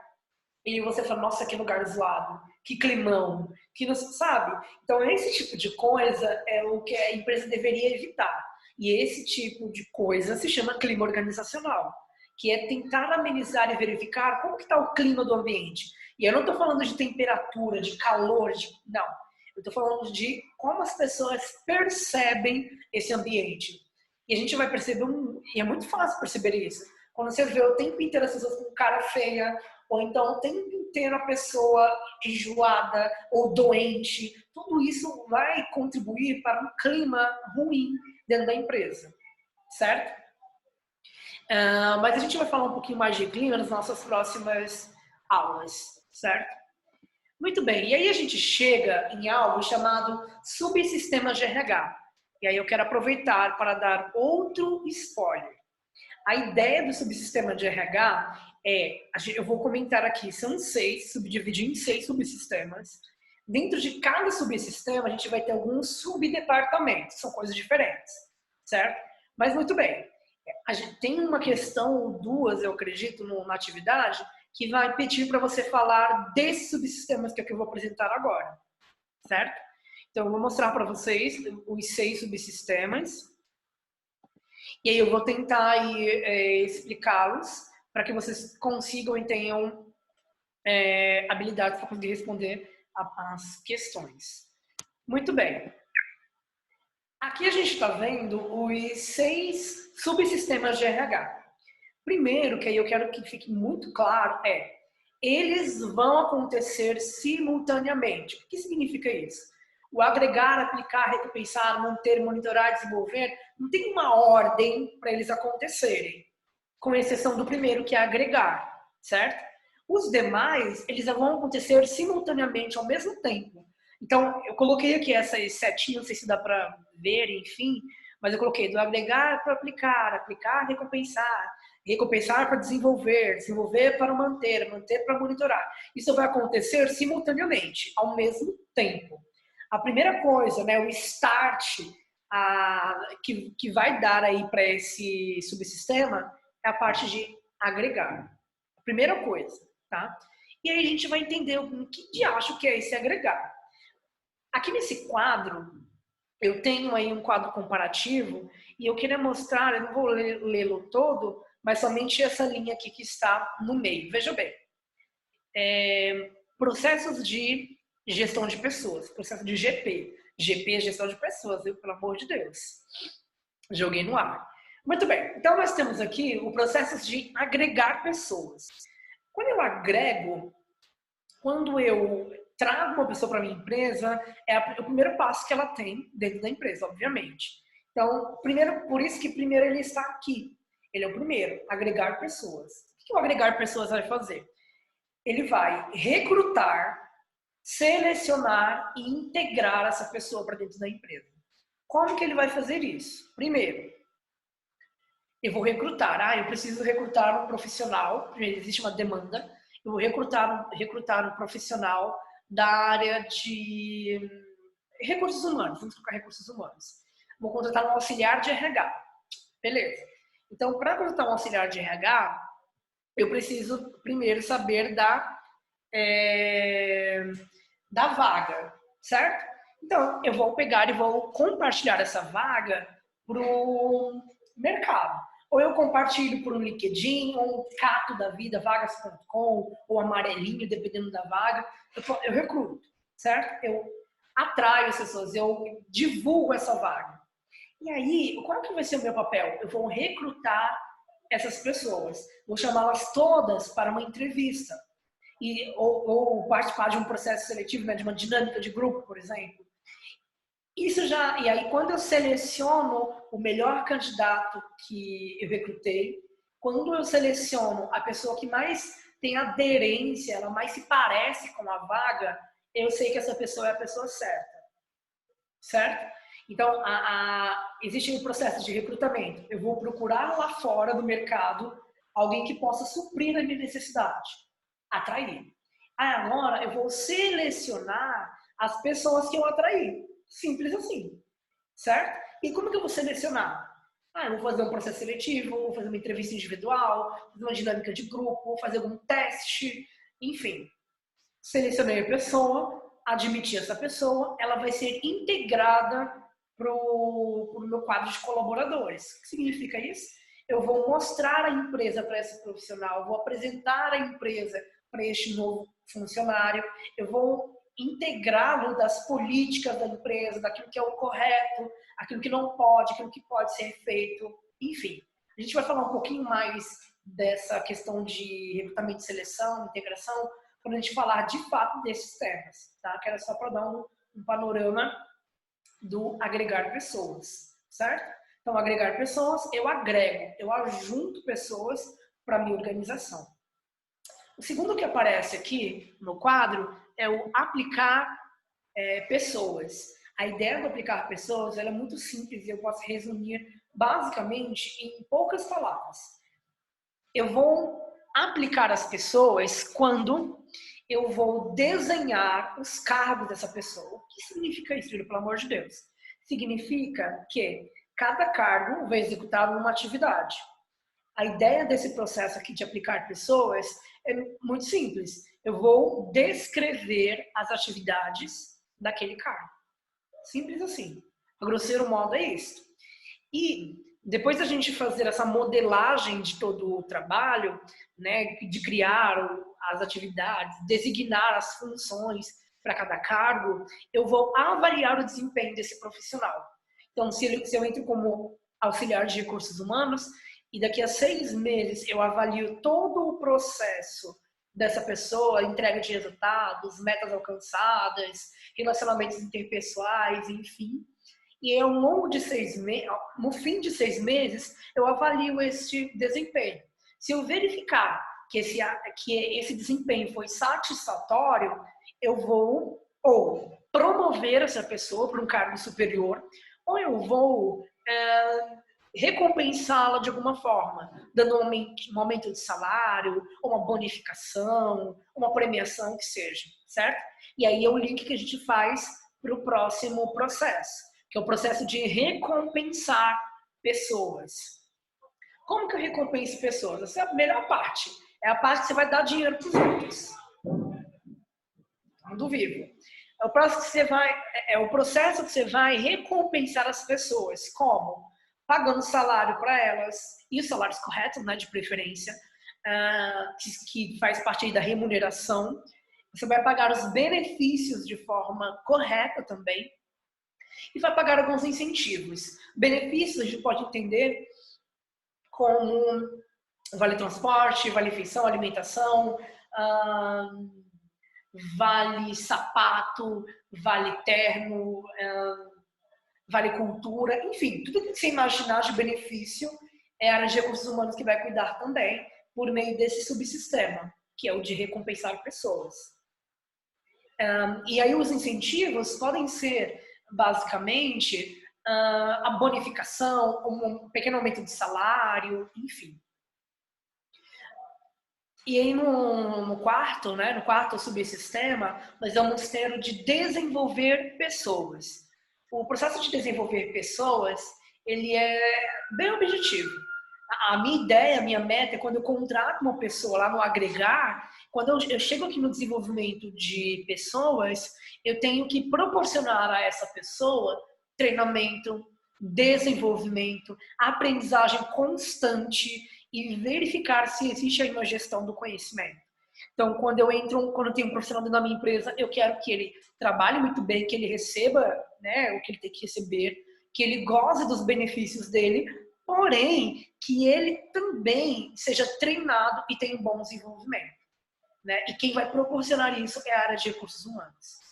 e você fala, nossa, que lugar zoado que climão, que não sabe. Então esse tipo de coisa é o que a empresa deveria evitar. E esse tipo de coisa se chama clima organizacional, que é tentar amenizar e verificar como que está o clima do ambiente. E eu não estou falando de temperatura, de calor, de... não. Eu estou falando de como as pessoas percebem esse ambiente. E a gente vai perceber, um... e é muito fácil perceber isso. Quando você vê o tempo inteiro as pessoas com cara feia, ou então o tempo inteiro a pessoa enjoada ou doente, tudo isso vai contribuir para um clima ruim dentro da empresa, certo? Uh, mas a gente vai falar um pouquinho mais de clima nas nossas próximas aulas, certo? Muito bem, e aí a gente chega em algo chamado subsistemas de RH. E aí eu quero aproveitar para dar outro spoiler. A ideia do subsistema de RH é, eu vou comentar aqui, são seis, subdividir em seis subsistemas. Dentro de cada subsistema, a gente vai ter alguns subdepartamentos, são coisas diferentes, certo? Mas muito bem, a gente tem uma questão, duas, eu acredito, na atividade, que vai pedir para você falar desses subsistemas que, é que eu vou apresentar agora, certo? Então, eu vou mostrar para vocês os seis subsistemas e aí eu vou tentar é, explicá-los para que vocês consigam e tenham é, habilidades para conseguir responder as questões. Muito bem. Aqui a gente está vendo os seis subsistemas de RH. Primeiro, que aí eu quero que fique muito claro, é eles vão acontecer simultaneamente. O que significa isso? O agregar, aplicar, recompensar, manter, monitorar, desenvolver, não tem uma ordem para eles acontecerem, com exceção do primeiro, que é agregar, certo? Os demais, eles vão acontecer simultaneamente ao mesmo tempo. Então, eu coloquei aqui essas setinhas, não sei se dá para ver, enfim, mas eu coloquei do agregar para aplicar, aplicar, recompensar, recompensar para desenvolver, desenvolver para manter, manter para monitorar. Isso vai acontecer simultaneamente, ao mesmo tempo. A primeira coisa, né, o start a, que, que vai dar aí para esse subsistema é a parte de agregar. A primeira coisa, tá? E aí a gente vai entender o que de acho que é esse agregar. Aqui nesse quadro, eu tenho aí um quadro comparativo e eu queria mostrar, eu não vou lê-lo todo, mas somente essa linha aqui que está no meio. Veja bem, é, processos de gestão de pessoas, processo de GP. GP é gestão de pessoas, viu? pelo amor de Deus. Joguei no ar. Muito bem, então nós temos aqui o processo de agregar pessoas. Quando eu agrego, quando eu trago uma pessoa para minha empresa, é o primeiro passo que ela tem dentro da empresa, obviamente. Então, primeiro, por isso que primeiro ele está aqui. Ele é o primeiro, agregar pessoas. O que o agregar pessoas vai fazer? Ele vai recrutar, selecionar e integrar essa pessoa para dentro da empresa. Como que ele vai fazer isso? Primeiro, eu vou recrutar. Ah, eu preciso recrutar um profissional. Existe uma demanda. Eu vou recrutar, recrutar um profissional da área de recursos humanos. Vamos colocar recursos humanos. Vou contratar um auxiliar de RH. Beleza. Então, para contratar um auxiliar de RH, eu preciso primeiro saber da, é, da vaga, certo? Então, eu vou pegar e vou compartilhar essa vaga para o mercado. Ou eu compartilho por um LinkedIn, ou um cato da vida, vagas.com, ou amarelinho, dependendo da vaga. Eu, eu recruto, certo? Eu atraio as pessoas, eu divulgo essa vaga. E aí, qual que vai ser o meu papel? Eu vou recrutar essas pessoas, vou chamá-las todas para uma entrevista. E, ou, ou, participar de um processo seletivo, né, de uma dinâmica de grupo, por exemplo. Isso já, e aí quando eu seleciono o melhor candidato que eu recrutei, quando eu seleciono a pessoa que mais tem aderência, ela mais se parece com a vaga, eu sei que essa pessoa é a pessoa certa. Certo? Então, a, a, existe um processo de recrutamento. Eu vou procurar lá fora do mercado alguém que possa suprir a minha necessidade, atrair. Aí agora eu vou selecionar as pessoas que eu atraí. Simples assim, certo? E como que eu vou selecionar? Ah, eu vou fazer um processo seletivo, vou fazer uma entrevista individual, fazer uma dinâmica de grupo, vou fazer algum teste, enfim. Selecionei a pessoa, admiti essa pessoa, ela vai ser integrada para o meu quadro de colaboradores. O que significa isso? Eu vou mostrar a empresa para esse profissional, vou apresentar a empresa para este novo funcionário, eu vou integrá-lo das políticas da empresa, daquilo que é o correto, aquilo que não pode, aquilo que pode ser feito, enfim. A gente vai falar um pouquinho mais dessa questão de recrutamento de seleção, integração, quando a gente falar de fato desses temas, tá? Que era só para dar um, um panorama do agregar pessoas, certo? Então, agregar pessoas, eu agrego, eu ajunto pessoas para minha organização. O segundo que aparece aqui no quadro é o aplicar é, pessoas. A ideia do aplicar pessoas é muito simples e eu posso resumir basicamente em poucas palavras. Eu vou aplicar as pessoas quando eu vou desenhar os cargos dessa pessoa. O que significa isso, pelo amor de Deus? Significa que cada cargo vai executar uma atividade. A ideia desse processo aqui de aplicar pessoas é muito simples. Eu vou descrever as atividades daquele cargo. Simples assim. A grosseiro modo é isso. E depois da gente fazer essa modelagem de todo o trabalho, né, de criar as atividades, designar as funções para cada cargo, eu vou avaliar o desempenho desse profissional. Então, se, se eu entro como auxiliar de recursos humanos e daqui a seis meses eu avalio todo o processo dessa pessoa, entrega de resultados, metas alcançadas, relacionamentos interpessoais, enfim. E ao longo de seis meses, no fim de seis meses, eu avalio este desempenho. Se eu verificar que esse, que esse desempenho foi satisfatório, eu vou ou promover essa pessoa para um cargo superior, ou eu vou é, recompensá-la de alguma forma, dando um aumento de salário, uma bonificação, uma premiação que seja, certo? E aí é o link que a gente faz para o próximo processo, que é o processo de recompensar pessoas. Como que eu recompenso pessoas? Essa é a melhor parte. É a parte que você vai dar dinheiro para os outros. Mundo vivo. É o processo que você vai, é, é o processo que você vai recompensar as pessoas. Como? Pagando salário para elas, e os salários corretos, né, de preferência, uh, que, que faz parte da remuneração. Você vai pagar os benefícios de forma correta também. E vai pagar alguns incentivos. Benefícios a gente pode entender como vale transporte, vale refeição, alimentação, vale sapato, vale terno, vale cultura, enfim, tudo que você imaginar de benefício é a área de recursos humanos que vai cuidar também por meio desse subsistema, que é o de recompensar pessoas. e aí os incentivos podem ser basicamente a bonificação, um pequeno aumento de salário, enfim. E aí no, no, quarto, né, no quarto subsistema, nós vamos ter o de desenvolver pessoas. O processo de desenvolver pessoas, ele é bem objetivo. A minha ideia, a minha meta é quando eu contrato uma pessoa lá no agregar, quando eu, chego aqui no desenvolvimento de pessoas, eu tenho que proporcionar a essa pessoa treinamento, desenvolvimento, aprendizagem constante e verificar se existe aí uma gestão do conhecimento. Então, quando eu entro, quando eu tenho um profissional dentro da minha empresa, eu quero que ele trabalhe muito bem, que ele receba né, o que ele tem que receber, que ele goze dos benefícios dele, porém, que ele também seja treinado e tenha um bom desenvolvimento. Né? E quem vai proporcionar isso é a área de recursos humanos.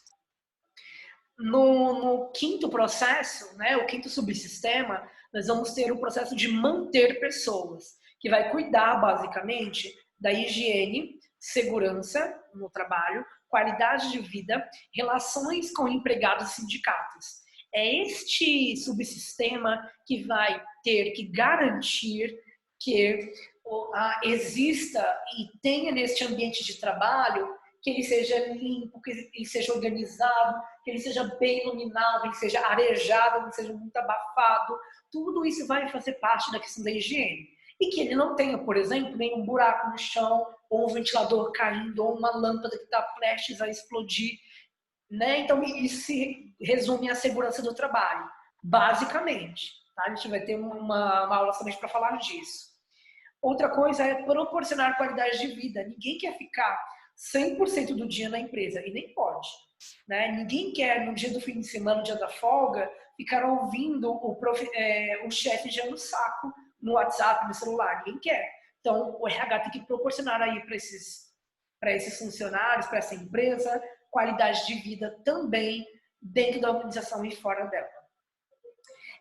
No, no, quinto processo, né, o quinto subsistema, nós vamos ter o processo de manter pessoas, que vai cuidar basicamente da higiene, segurança no trabalho, qualidade de vida, relações com empregados e sindicatos. É este subsistema que vai ter que garantir que exista e tenha neste ambiente de trabalho que ele seja limpo, que ele seja organizado, que ele seja bem iluminado, que ele seja arejado, que ele seja muito abafado. Tudo isso vai fazer parte da questão da higiene. E que ele não tenha, por exemplo, nenhum buraco no chão, ou um ventilador caindo, ou uma lâmpada que está prestes a explodir. Né? Então, isso se resume à segurança do trabalho, basicamente. Tá? A gente vai ter uma, uma aula somente para falar disso. Outra coisa é proporcionar qualidade de vida. Ninguém quer ficar 100% do dia na empresa, e nem pode. Né? Ninguém quer, no dia do fim de semana, no dia da folga, ficar ouvindo o, prof, é, o chefe enchendo o saco no WhatsApp, no celular. Ninguém quer. Então, o RH tem que proporcionar aí para esses, esses funcionários, para essa empresa, qualidade de vida também dentro da organização e fora dela.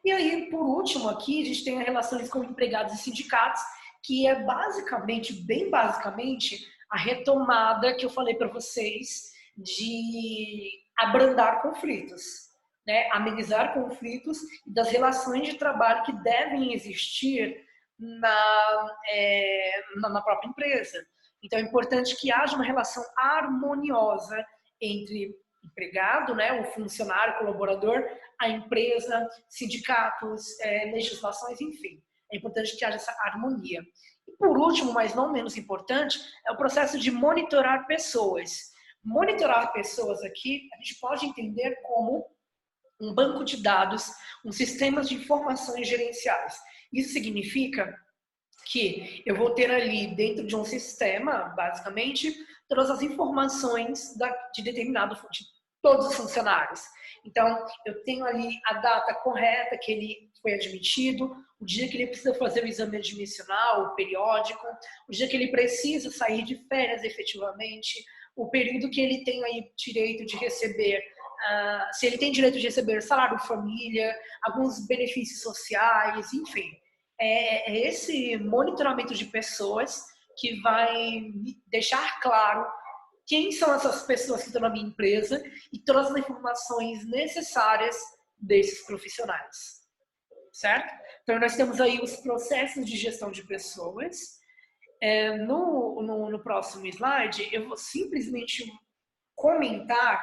E aí, por último, aqui a gente tem as relações com empregados e sindicatos, que é basicamente, bem basicamente, a retomada que eu falei para vocês de abrandar conflitos, né? amenizar conflitos das relações de trabalho que devem existir na, é, na própria empresa. Então é importante que haja uma relação harmoniosa entre empregado, né, o funcionário, colaborador, a empresa, sindicatos, é, legislações, enfim. É importante que haja essa harmonia. E por último, mas não menos importante, é o processo de monitorar pessoas. Monitorar pessoas aqui, a gente pode entender como um banco de dados, um sistema de informações gerenciais. Isso significa que eu vou ter ali dentro de um sistema, basicamente, todas as informações de determinado de todos os funcionários. Então, eu tenho ali a data correta que ele foi admitido, o dia que ele precisa fazer o exame admissional, o periódico, o dia que ele precisa sair de férias efetivamente, o período que ele tem aí direito de receber, uh, se ele tem direito de receber salário família, alguns benefícios sociais, enfim. É, é esse monitoramento de pessoas que vai deixar claro quem são essas pessoas que estão na minha empresa e todas as informações necessárias desses profissionais. Certo? Então, nós temos aí os processos de gestão de pessoas. É, no, no, no, próximo slide, eu vou simplesmente comentar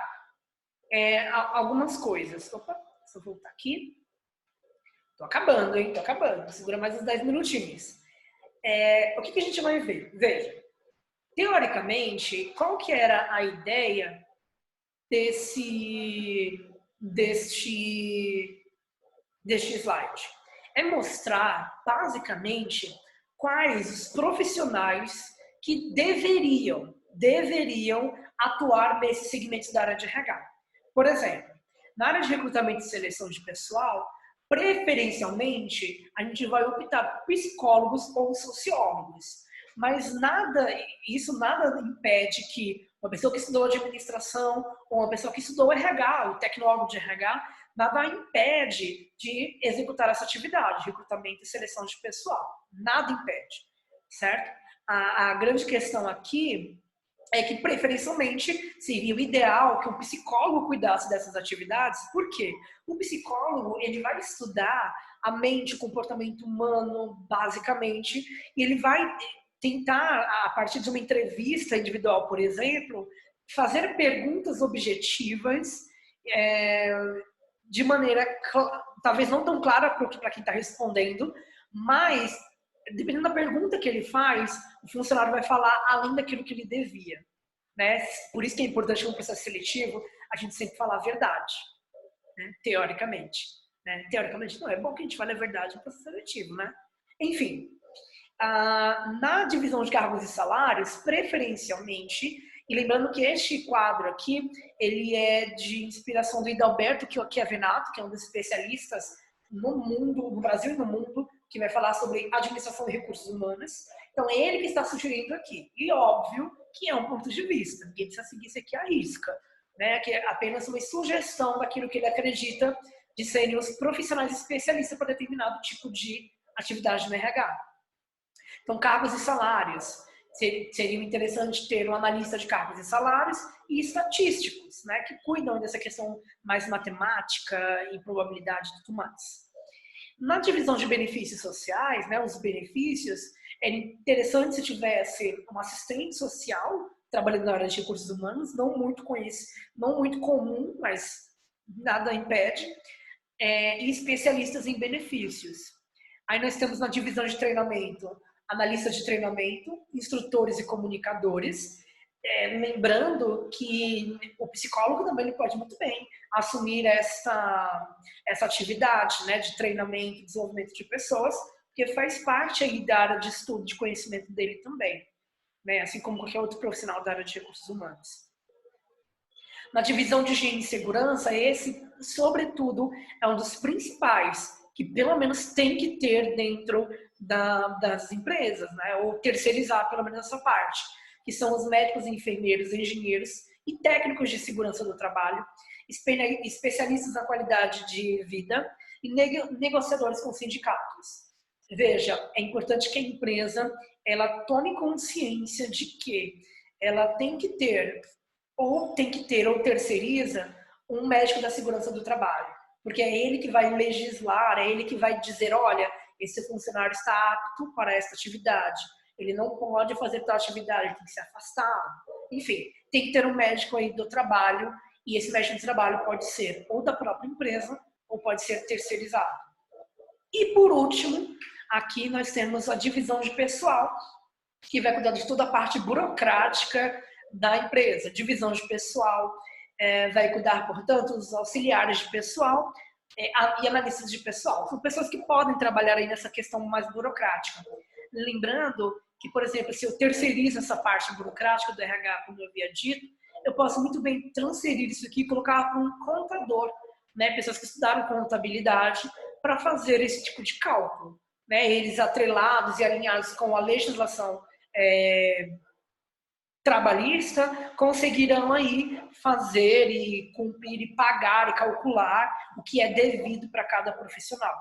é, algumas coisas. Opa, eu voltar aqui. Tô acabando, hein? Tô acabando. Segura mais uns 10 minutinhos. É, o que, que a gente vai ver? Veja, teoricamente, qual que era a ideia desse, deste, deste slide? É mostrar, basicamente, quais os profissionais que deveriam, deveriam atuar nesses segmentos da área de RH. Por exemplo, na área de recrutamento e seleção de pessoal, preferencialmente, a gente vai optar por psicólogos ou sociólogos mas nada, isso nada impede que uma pessoa que estudou administração ou uma pessoa que estudou RH, o tecnólogo de RH, nada impede de executar essa atividade, recrutamento e seleção de pessoal. Nada impede, certo? A, a grande questão aqui é que preferencialmente seria o ideal que um psicólogo cuidasse dessas atividades. Por quê? O psicólogo ele vai estudar a mente, o comportamento humano, basicamente, e ele vai tentar, a partir de uma entrevista individual, por exemplo, fazer perguntas objetivas é, de maneira talvez não tão clara para quem está respondendo, mas dependendo da pergunta que ele faz, o funcionário vai falar além daquilo que ele devia. Né? Por isso que é importante no processo seletivo a gente sempre falar a verdade, né? teoricamente. Né? Teoricamente não, é bom que a gente fale a verdade no processo seletivo, né? Enfim, ah, na divisão de cargos e salários, preferencialmente, e lembrando que este quadro aqui, ele é de inspiração do Hidalberto Chiavenato, que é um dos especialistas no mundo, no Brasil e no mundo, que vai falar sobre administração de recursos humanos. Então, é ele que está sugerindo aqui. E óbvio que é um ponto de vista, ninguém precisa seguir isso aqui à risca, né? que é apenas uma sugestão daquilo que ele acredita de serem os profissionais especialistas para determinado tipo de atividade no RH. Então, cargos e salários. Seria interessante ter um analista de cargos e salários e estatísticos, né, que cuidam dessa questão mais matemática e probabilidade e tudo mais. Na divisão de benefícios sociais, né, os benefícios, é interessante se tivesse um assistente social trabalhando na área de recursos humanos, não muito conhecido, não muito comum, mas nada impede, é, e especialistas em benefícios. Aí nós temos na divisão de treinamento analistas de treinamento, instrutores e comunicadores. É, lembrando que o psicólogo também ele pode muito bem assumir essa, essa atividade né, de treinamento e desenvolvimento de pessoas, porque faz parte aí da área de estudo, de conhecimento dele também, né, assim como qualquer outro profissional da área de recursos humanos. Na divisão de higiene e segurança, esse, sobretudo, é um dos principais que pelo menos tem que ter dentro da, das empresas, né? ou terceirizar pelo menos essa parte, que são os médicos, enfermeiros, engenheiros e técnicos de segurança do trabalho, especialistas na qualidade de vida e negociadores com sindicatos. Veja, é importante que a empresa ela tome consciência de que ela tem que ter ou tem que ter ou terceiriza um médico da segurança do trabalho, porque é ele que vai legislar, é ele que vai dizer, olha, esse funcionário está apto para esta atividade, ele não pode fazer tal atividade, tem que ser afastado. Enfim, tem que ter um médico aí do trabalho e esse médico do trabalho pode ser ou da própria empresa ou pode ser terceirizado. E por último, aqui nós temos a divisão de pessoal, que vai cuidar de toda a parte burocrática da empresa. Divisão de pessoal é, vai cuidar, portanto, dos auxiliares de pessoal é, e analistas de pessoal. São pessoas que podem trabalhar aí nessa questão mais burocrática. Lembrando que, por exemplo, se eu terceirizo essa parte burocrática do RH, como eu havia dito, eu posso muito bem transferir isso aqui e colocar para um contador, né? pessoas que estudaram contabilidade, para fazer esse tipo de cálculo. Né? Eles atrelados e alinhados com a legislação é, trabalhista conseguirão aí fazer e cumprir e pagar e calcular o que é devido para cada profissional.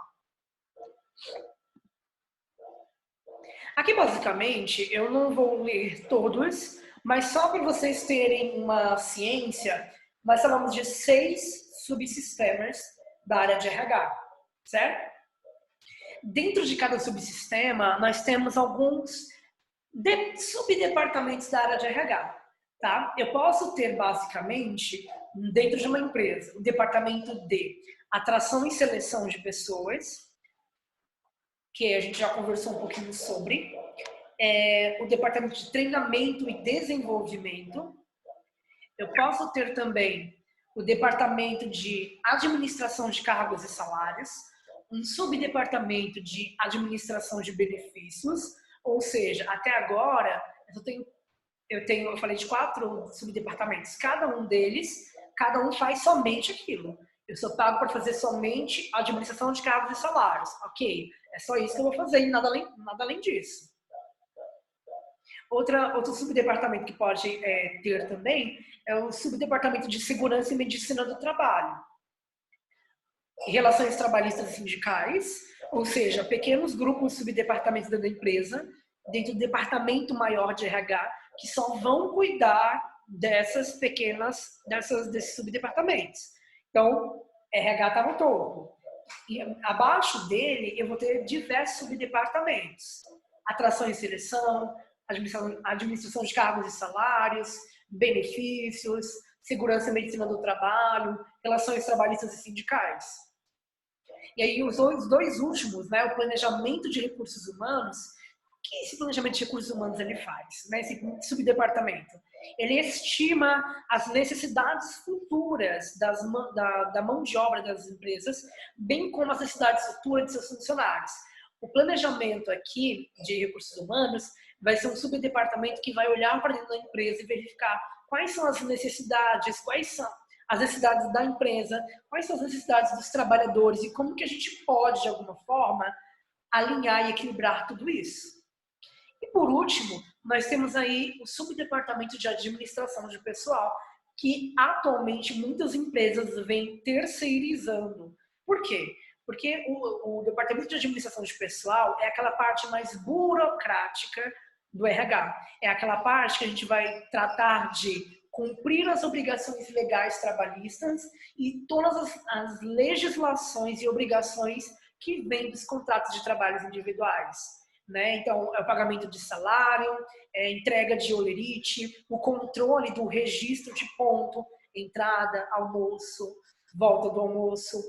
Aqui, basicamente, eu não vou ler todos, mas só para vocês terem uma ciência, nós falamos de seis subsistemas da área de RH, certo? Dentro de cada subsistema, nós temos alguns de subdepartamentos da área de RH, tá? Eu posso ter basicamente dentro de uma empresa o departamento de atração e seleção de pessoas, que a gente já conversou um pouquinho sobre, é, o departamento de treinamento e desenvolvimento. Eu posso ter também o departamento de administração de cargos e salários, um subdepartamento de administração de benefícios, ou seja, até agora, eu tenho, eu tenho, eu falei de quatro subdepartamentos. Cada um deles, cada um faz somente aquilo. Eu sou pago para fazer somente administração de cargos e salários. Ok, é só isso que eu vou fazer e nada além, nada além disso. Outra, outro subdepartamento que pode é, ter também é o subdepartamento de segurança e medicina do trabalho. Relações trabalhistas e sindicais, ou seja, pequenos grupos subdepartamentos da empresa, dentro do departamento maior de RH, que só vão cuidar dessas pequenas, dessas, desses subdepartamentos. Então, RH está no topo. Abaixo dele, eu vou ter diversos subdepartamentos. Atração e seleção, administração, administração de cargos e salários, benefícios, segurança e medicina do trabalho, relações trabalhistas e sindicais. E aí os dois, últimos, né, o planejamento de recursos humanos, que esse planejamento de recursos humanos ele faz, né, esse subdepartamento? Ele estima as necessidades futuras das, da, da mão de obra das empresas, bem como as necessidades futuras de seus funcionários. O planejamento aqui de recursos humanos vai ser um subdepartamento que vai olhar para dentro da empresa e verificar quais são as necessidades, quais são as necessidades da empresa, quais são as necessidades dos trabalhadores e como que a gente pode, de alguma forma, alinhar e equilibrar tudo isso. E por último, nós temos aí o subdepartamento de administração de pessoal, que atualmente muitas empresas vêm terceirizando. Por quê? Porque o, o departamento de administração de pessoal é aquela parte mais burocrática do RH. É aquela parte que a gente vai tratar de cumprir as obrigações legais trabalhistas e todas as, as legislações e obrigações que vêm dos contratos de trabalhos individuais. Né? Então, é o pagamento de salário, é entrega de olerite, o controle do registro de ponto, entrada, almoço, volta do almoço,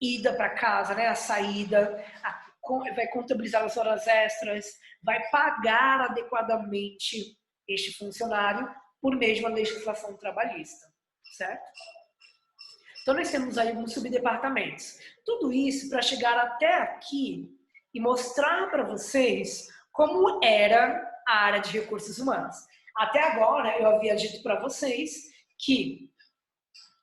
ida para casa, né? a saída, a, vai contabilizar as horas extras, vai pagar adequadamente este funcionário por meio uma legislação trabalhista, certo? Então, nós temos aí alguns subdepartamentos. Tudo isso para chegar até aqui e mostrar para vocês como era a área de recursos humanos. Até agora, eu havia dito para vocês que.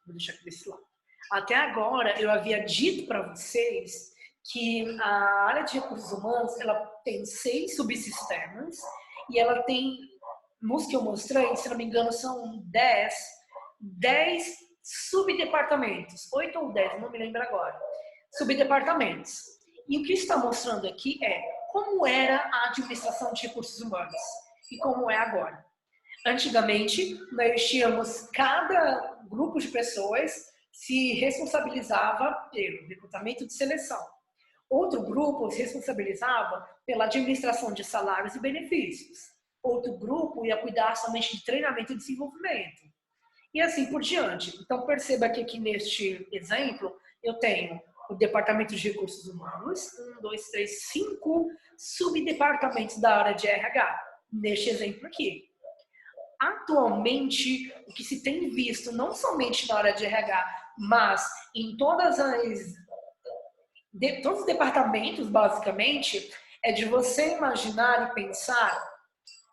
Vou deixar aqui desse lado. Até agora, eu havia dito para vocês que a área de recursos humanos ela tem seis subsistemas e ela tem, nos que eu mostrei, se não me engano, são dez, dez subdepartamentos, oito ou dez, não me lembro agora. subdepartamentos. E o que está mostrando aqui é como era a administração de recursos humanos e como é agora. Antigamente, nós tínhamos cada grupo de pessoas se responsabilizava pelo recrutamento de seleção. Outro grupo se responsabilizava pela administração de salários e benefícios. Outro grupo ia cuidar somente de treinamento e desenvolvimento. E assim por diante. Então, perceba que aqui neste exemplo, eu tenho o Departamento de Recursos Humanos, um, dois, três, cinco subdepartamentos da área de RH, neste exemplo aqui. Atualmente, o que se tem visto, não somente na área de RH, mas em todas as de, todos os departamentos, basicamente, é de você imaginar e pensar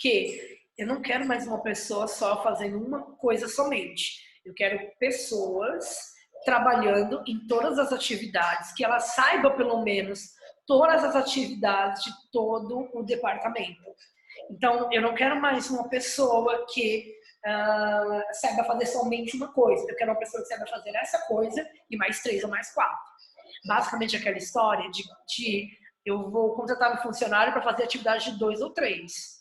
que eu não quero mais uma pessoa só fazendo uma coisa somente. Eu quero pessoas trabalhando em todas as atividades, que ela saiba pelo menos todas as atividades de todo o departamento. Então, eu não quero mais uma pessoa que uh, saiba fazer somente uma coisa. Eu quero uma pessoa que saiba fazer essa coisa e mais três ou mais quatro. Basicamente, aquela história de, de eu vou contratar um funcionário para fazer atividade de dois ou três.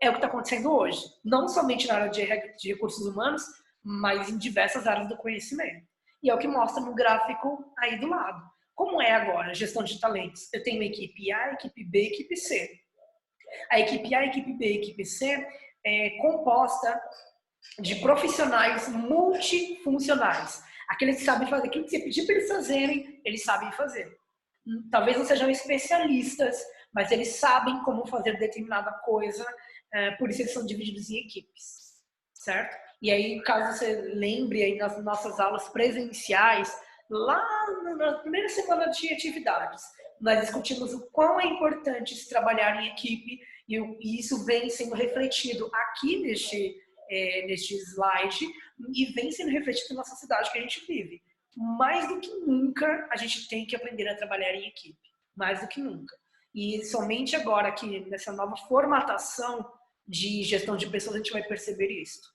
É o que está acontecendo hoje. Não somente na área de, recursos humanos, mas em diversas áreas do conhecimento. E é o que mostra no gráfico aí do lado. Como é agora a gestão de talentos? Eu tenho uma equipe A, equipe B, equipe C. A equipe A, equipe B, equipe C é composta de profissionais multifuncionais. Aqueles que sabem fazer aquilo que você pedir para eles fazerem, eles sabem fazer. Talvez não sejam especialistas, mas eles sabem como fazer determinada coisa, é, por isso eles são divididos em equipes, certo? E aí, caso você lembre aí nas nossas aulas presenciais, lá na primeira semana de atividades, nós discutimos o quão é importante se trabalhar em equipe e isso vem sendo refletido aqui neste, é, neste slide e vem sendo refletido na sociedade que a gente vive. Mais do que nunca, a gente tem que aprender a trabalhar em equipe. Mais do que nunca. E somente agora, aqui nessa nova formatação de gestão de pessoas, a gente vai perceber isso.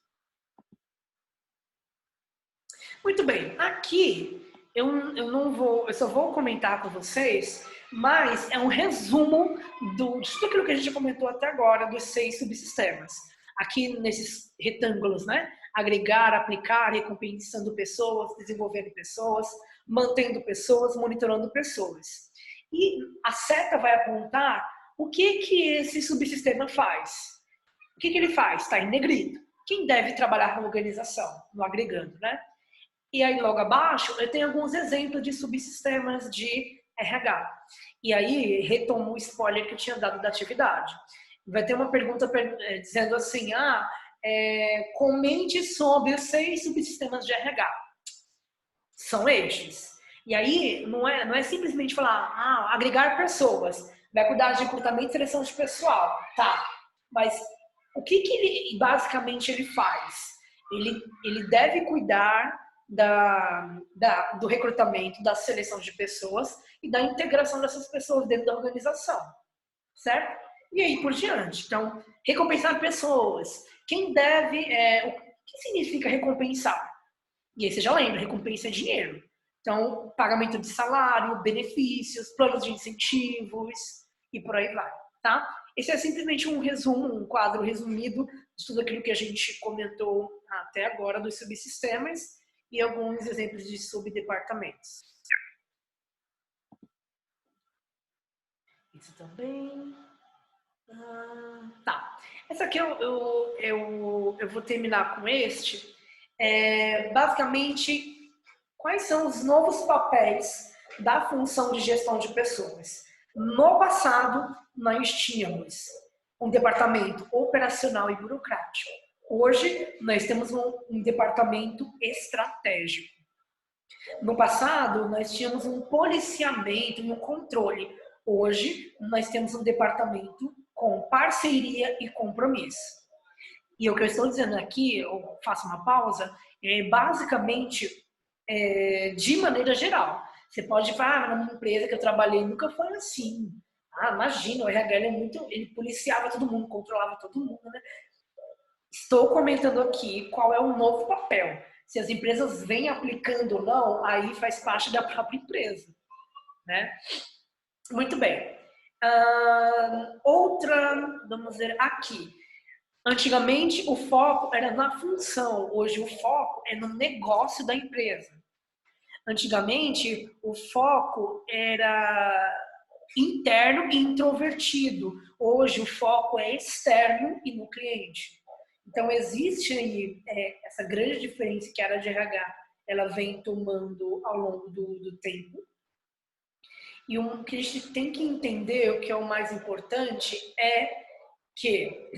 Muito bem, aqui eu, eu não vou, eu só vou comentar com vocês mas é um resumo do, de tudo aquilo que a gente comentou até agora dos seis subsistemas. Aqui nesses retângulos, né? Agregar, aplicar, recompensando pessoas, desenvolvendo pessoas, mantendo pessoas, monitorando pessoas. E a seta vai apontar o que que esse subsistema faz. O que, que ele faz? Está em negrito. Quem deve trabalhar na organização, no agregando, né? E aí, logo abaixo, eu tenho alguns exemplos de subsistemas de RH. E aí retomo o spoiler que eu tinha dado da atividade. Vai ter uma pergunta eh, dizendo assim: ah, é, comente sobre os seis subsistemas de RH. São estes. E aí não é, não é simplesmente falar, ah, agregar pessoas, vai cuidar de recrutamento e seleção de pessoal. Tá, mas o que, que ele basicamente ele faz? Ele, ele deve cuidar da, da, do recrutamento, da seleção de pessoas e da integração dessas pessoas dentro da organização, certo? E aí por diante. Então, recompensar pessoas. Quem deve, é, o que significa recompensar? E aí você já lembra, recompensa é dinheiro. Então, pagamento de salário, benefícios, planos de incentivos e por aí vai, tá? Esse é simplesmente um resumo, um quadro resumido de tudo aquilo que a gente comentou até agora dos subsistemas e alguns exemplos de subdepartamentos. Isso também. Ah, tá. Essa aqui eu, eu, eu, eu, vou terminar com este. É, basicamente, quais são os novos papéis da função de gestão de pessoas? No passado, nós tínhamos um departamento operacional e burocrático Hoje, nós temos um, um departamento estratégico. No passado, nós tínhamos um policiamento um controle. Hoje, nós temos um departamento com parceria e compromisso. E o que eu estou dizendo aqui, eu faço uma pausa, é basicamente é, de maneira geral. Você pode falar, ah, minha empresa que eu trabalhei nunca foi assim. Ah, imagina, o RH é muito. Ele policiava todo mundo, controlava todo mundo, né? Estou comentando aqui qual é o novo papel. Se as empresas vêm aplicando ou não, aí faz parte da própria empresa, né? Muito bem. Uh, outra, vamos ver aqui. Antigamente o foco era na função, hoje o foco é no negócio da empresa. Antigamente o foco era interno e introvertido. Hoje o foco é externo e no cliente. Então existe aí é, essa grande diferença que a área de RH ela vem tomando ao longo do, do tempo. E o que a gente tem que entender, o que é o mais importante, é que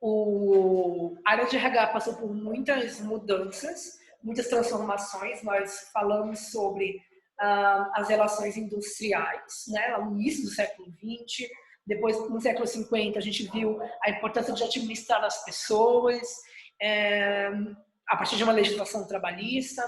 o, a área de RH passou por muitas mudanças, muitas transformações. Nós falamos sobre ah, as relações industriais, né, no início do século XX. Depois, no século 50, a gente viu a importância de administrar as pessoas, é, a partir de uma legislação trabalhista.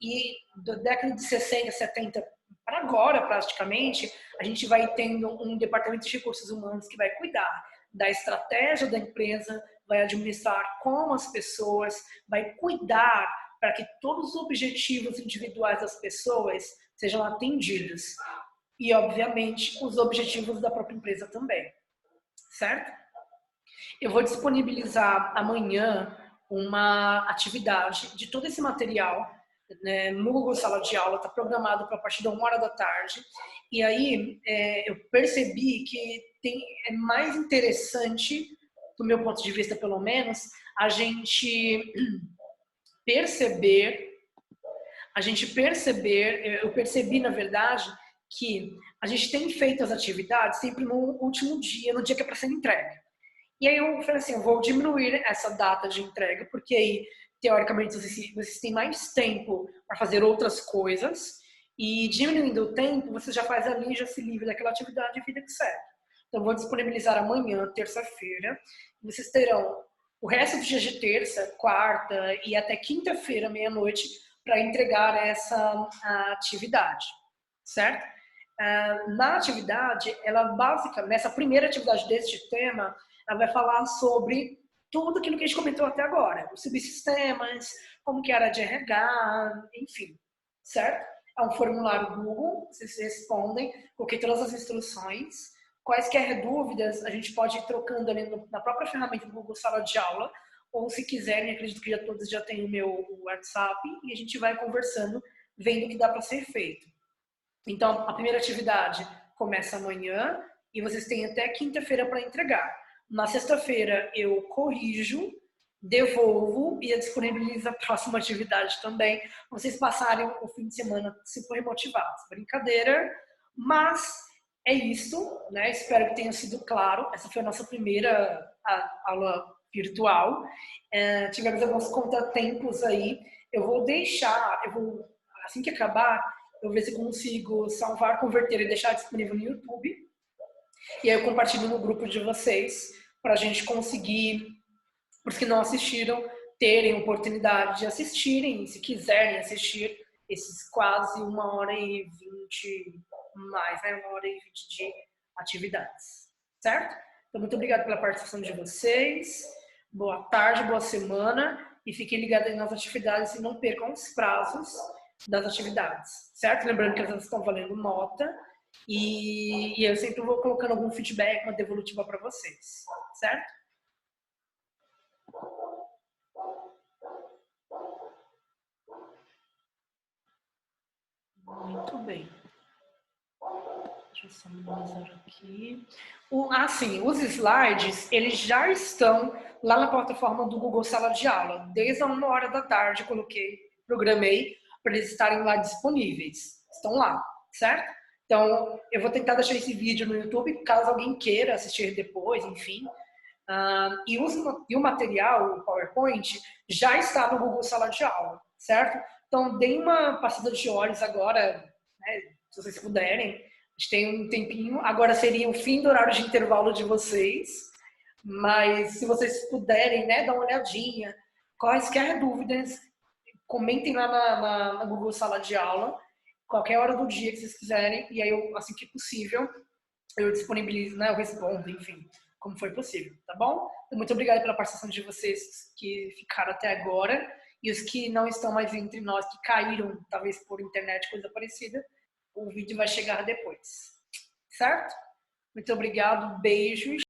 E da década de 60, 70 para agora, praticamente, a gente vai tendo um departamento de recursos humanos que vai cuidar da estratégia da empresa, vai administrar com as pessoas, vai cuidar para que todos os objetivos individuais das pessoas sejam atendidos. E, obviamente, os objetivos da própria empresa também. Certo? Eu vou disponibilizar amanhã uma atividade de todo esse material né, no Google Sala de Aula, está programado para a partir da uma hora da tarde. E aí é, eu percebi que tem, é mais interessante, do meu ponto de vista pelo menos, a gente perceber, a gente perceber, eu percebi na verdade que a gente tem feito as atividades sempre no último dia, no dia que é para ser entregue. E aí eu falei assim, eu vou diminuir essa data de entrega, porque aí teoricamente vocês, vocês têm mais tempo para fazer outras coisas e diminuindo o tempo, você já faz ali, já se livra daquela atividade e vida que segue. Então, vou disponibilizar amanhã, terça-feira. Vocês terão o resto do dia de terça, quarta e até quinta-feira, meia-noite, para entregar essa atividade, certo? Ah, na atividade, ela basicamente, nessa primeira atividade deste tema, ela vai falar sobre tudo aquilo que a gente comentou até agora, os subsistemas, como que era de RH, enfim, certo? É um formulário Google, vocês respondem, coloquei todas as instruções, quaisquer dúvidas a gente pode ir trocando ali na própria ferramenta do Google Sala de Aula, ou se quiserem, acredito que já todos já têm o meu WhatsApp, e a gente vai conversando, vendo o que dá para ser feito. Então, a primeira atividade começa amanhã, e vocês têm até quinta-feira para entregar. Na sexta-feira eu corrijo, devolvo e disponibilizo a próxima atividade também. Vocês passarem o fim de semana se for motivados. Brincadeira, mas é isso, né? Espero que tenha sido claro. Essa foi a nossa primeira aula virtual. É, tivemos alguns contratempos aí. Eu vou deixar, eu vou assim que acabar, eu vou ver se consigo salvar, converter e deixar disponível no YouTube. E aí eu compartilho no grupo de vocês para a gente conseguir, os que não assistiram, terem oportunidade de assistirem, se quiserem assistir esses quase uma hora e vinte mais, né? Uma hora e vinte de atividades, certo? Então, muito obrigado pela participação de vocês. Boa tarde, boa semana e fiquem ligados nas atividades e não percam os prazos das atividades, certo? Lembrando que elas estão valendo nota e, e eu sempre vou colocando algum feedback, uma devolutiva para vocês, certo? Muito bem. Deixa eu só minimizar aqui. O, ah, sim, os slides, eles já estão lá na plataforma do Google Sala de Aula. Desde a uma hora da tarde, coloquei, programei para eles estarem lá disponíveis. Estão lá, certo? Então, eu vou tentar deixar esse vídeo no YouTube, caso alguém queira assistir depois, enfim. Uh, e, os, e, o material, o PowerPoint, já está no Google Sala de Aula, certo? Então, deem uma passada de olhos agora, né, se vocês puderem. A gente tem um tempinho. Agora seria o fim do horário de intervalo de vocês. Mas se vocês puderem, né, dar uma olhadinha. Quaisquer dúvidas, comentem lá na, na, na Google Sala de Aula qualquer hora do dia que vocês quiserem, e aí eu, assim que possível, eu disponibilizo, né, eu respondo, enfim, como foi possível, tá bom? Então, muito obrigada pela participação de vocês que ficaram até agora, e os que não estão mais entre nós, que caíram, talvez por internet, coisa parecida, o vídeo vai chegar depois. Certo? Muito obrigado, beijos.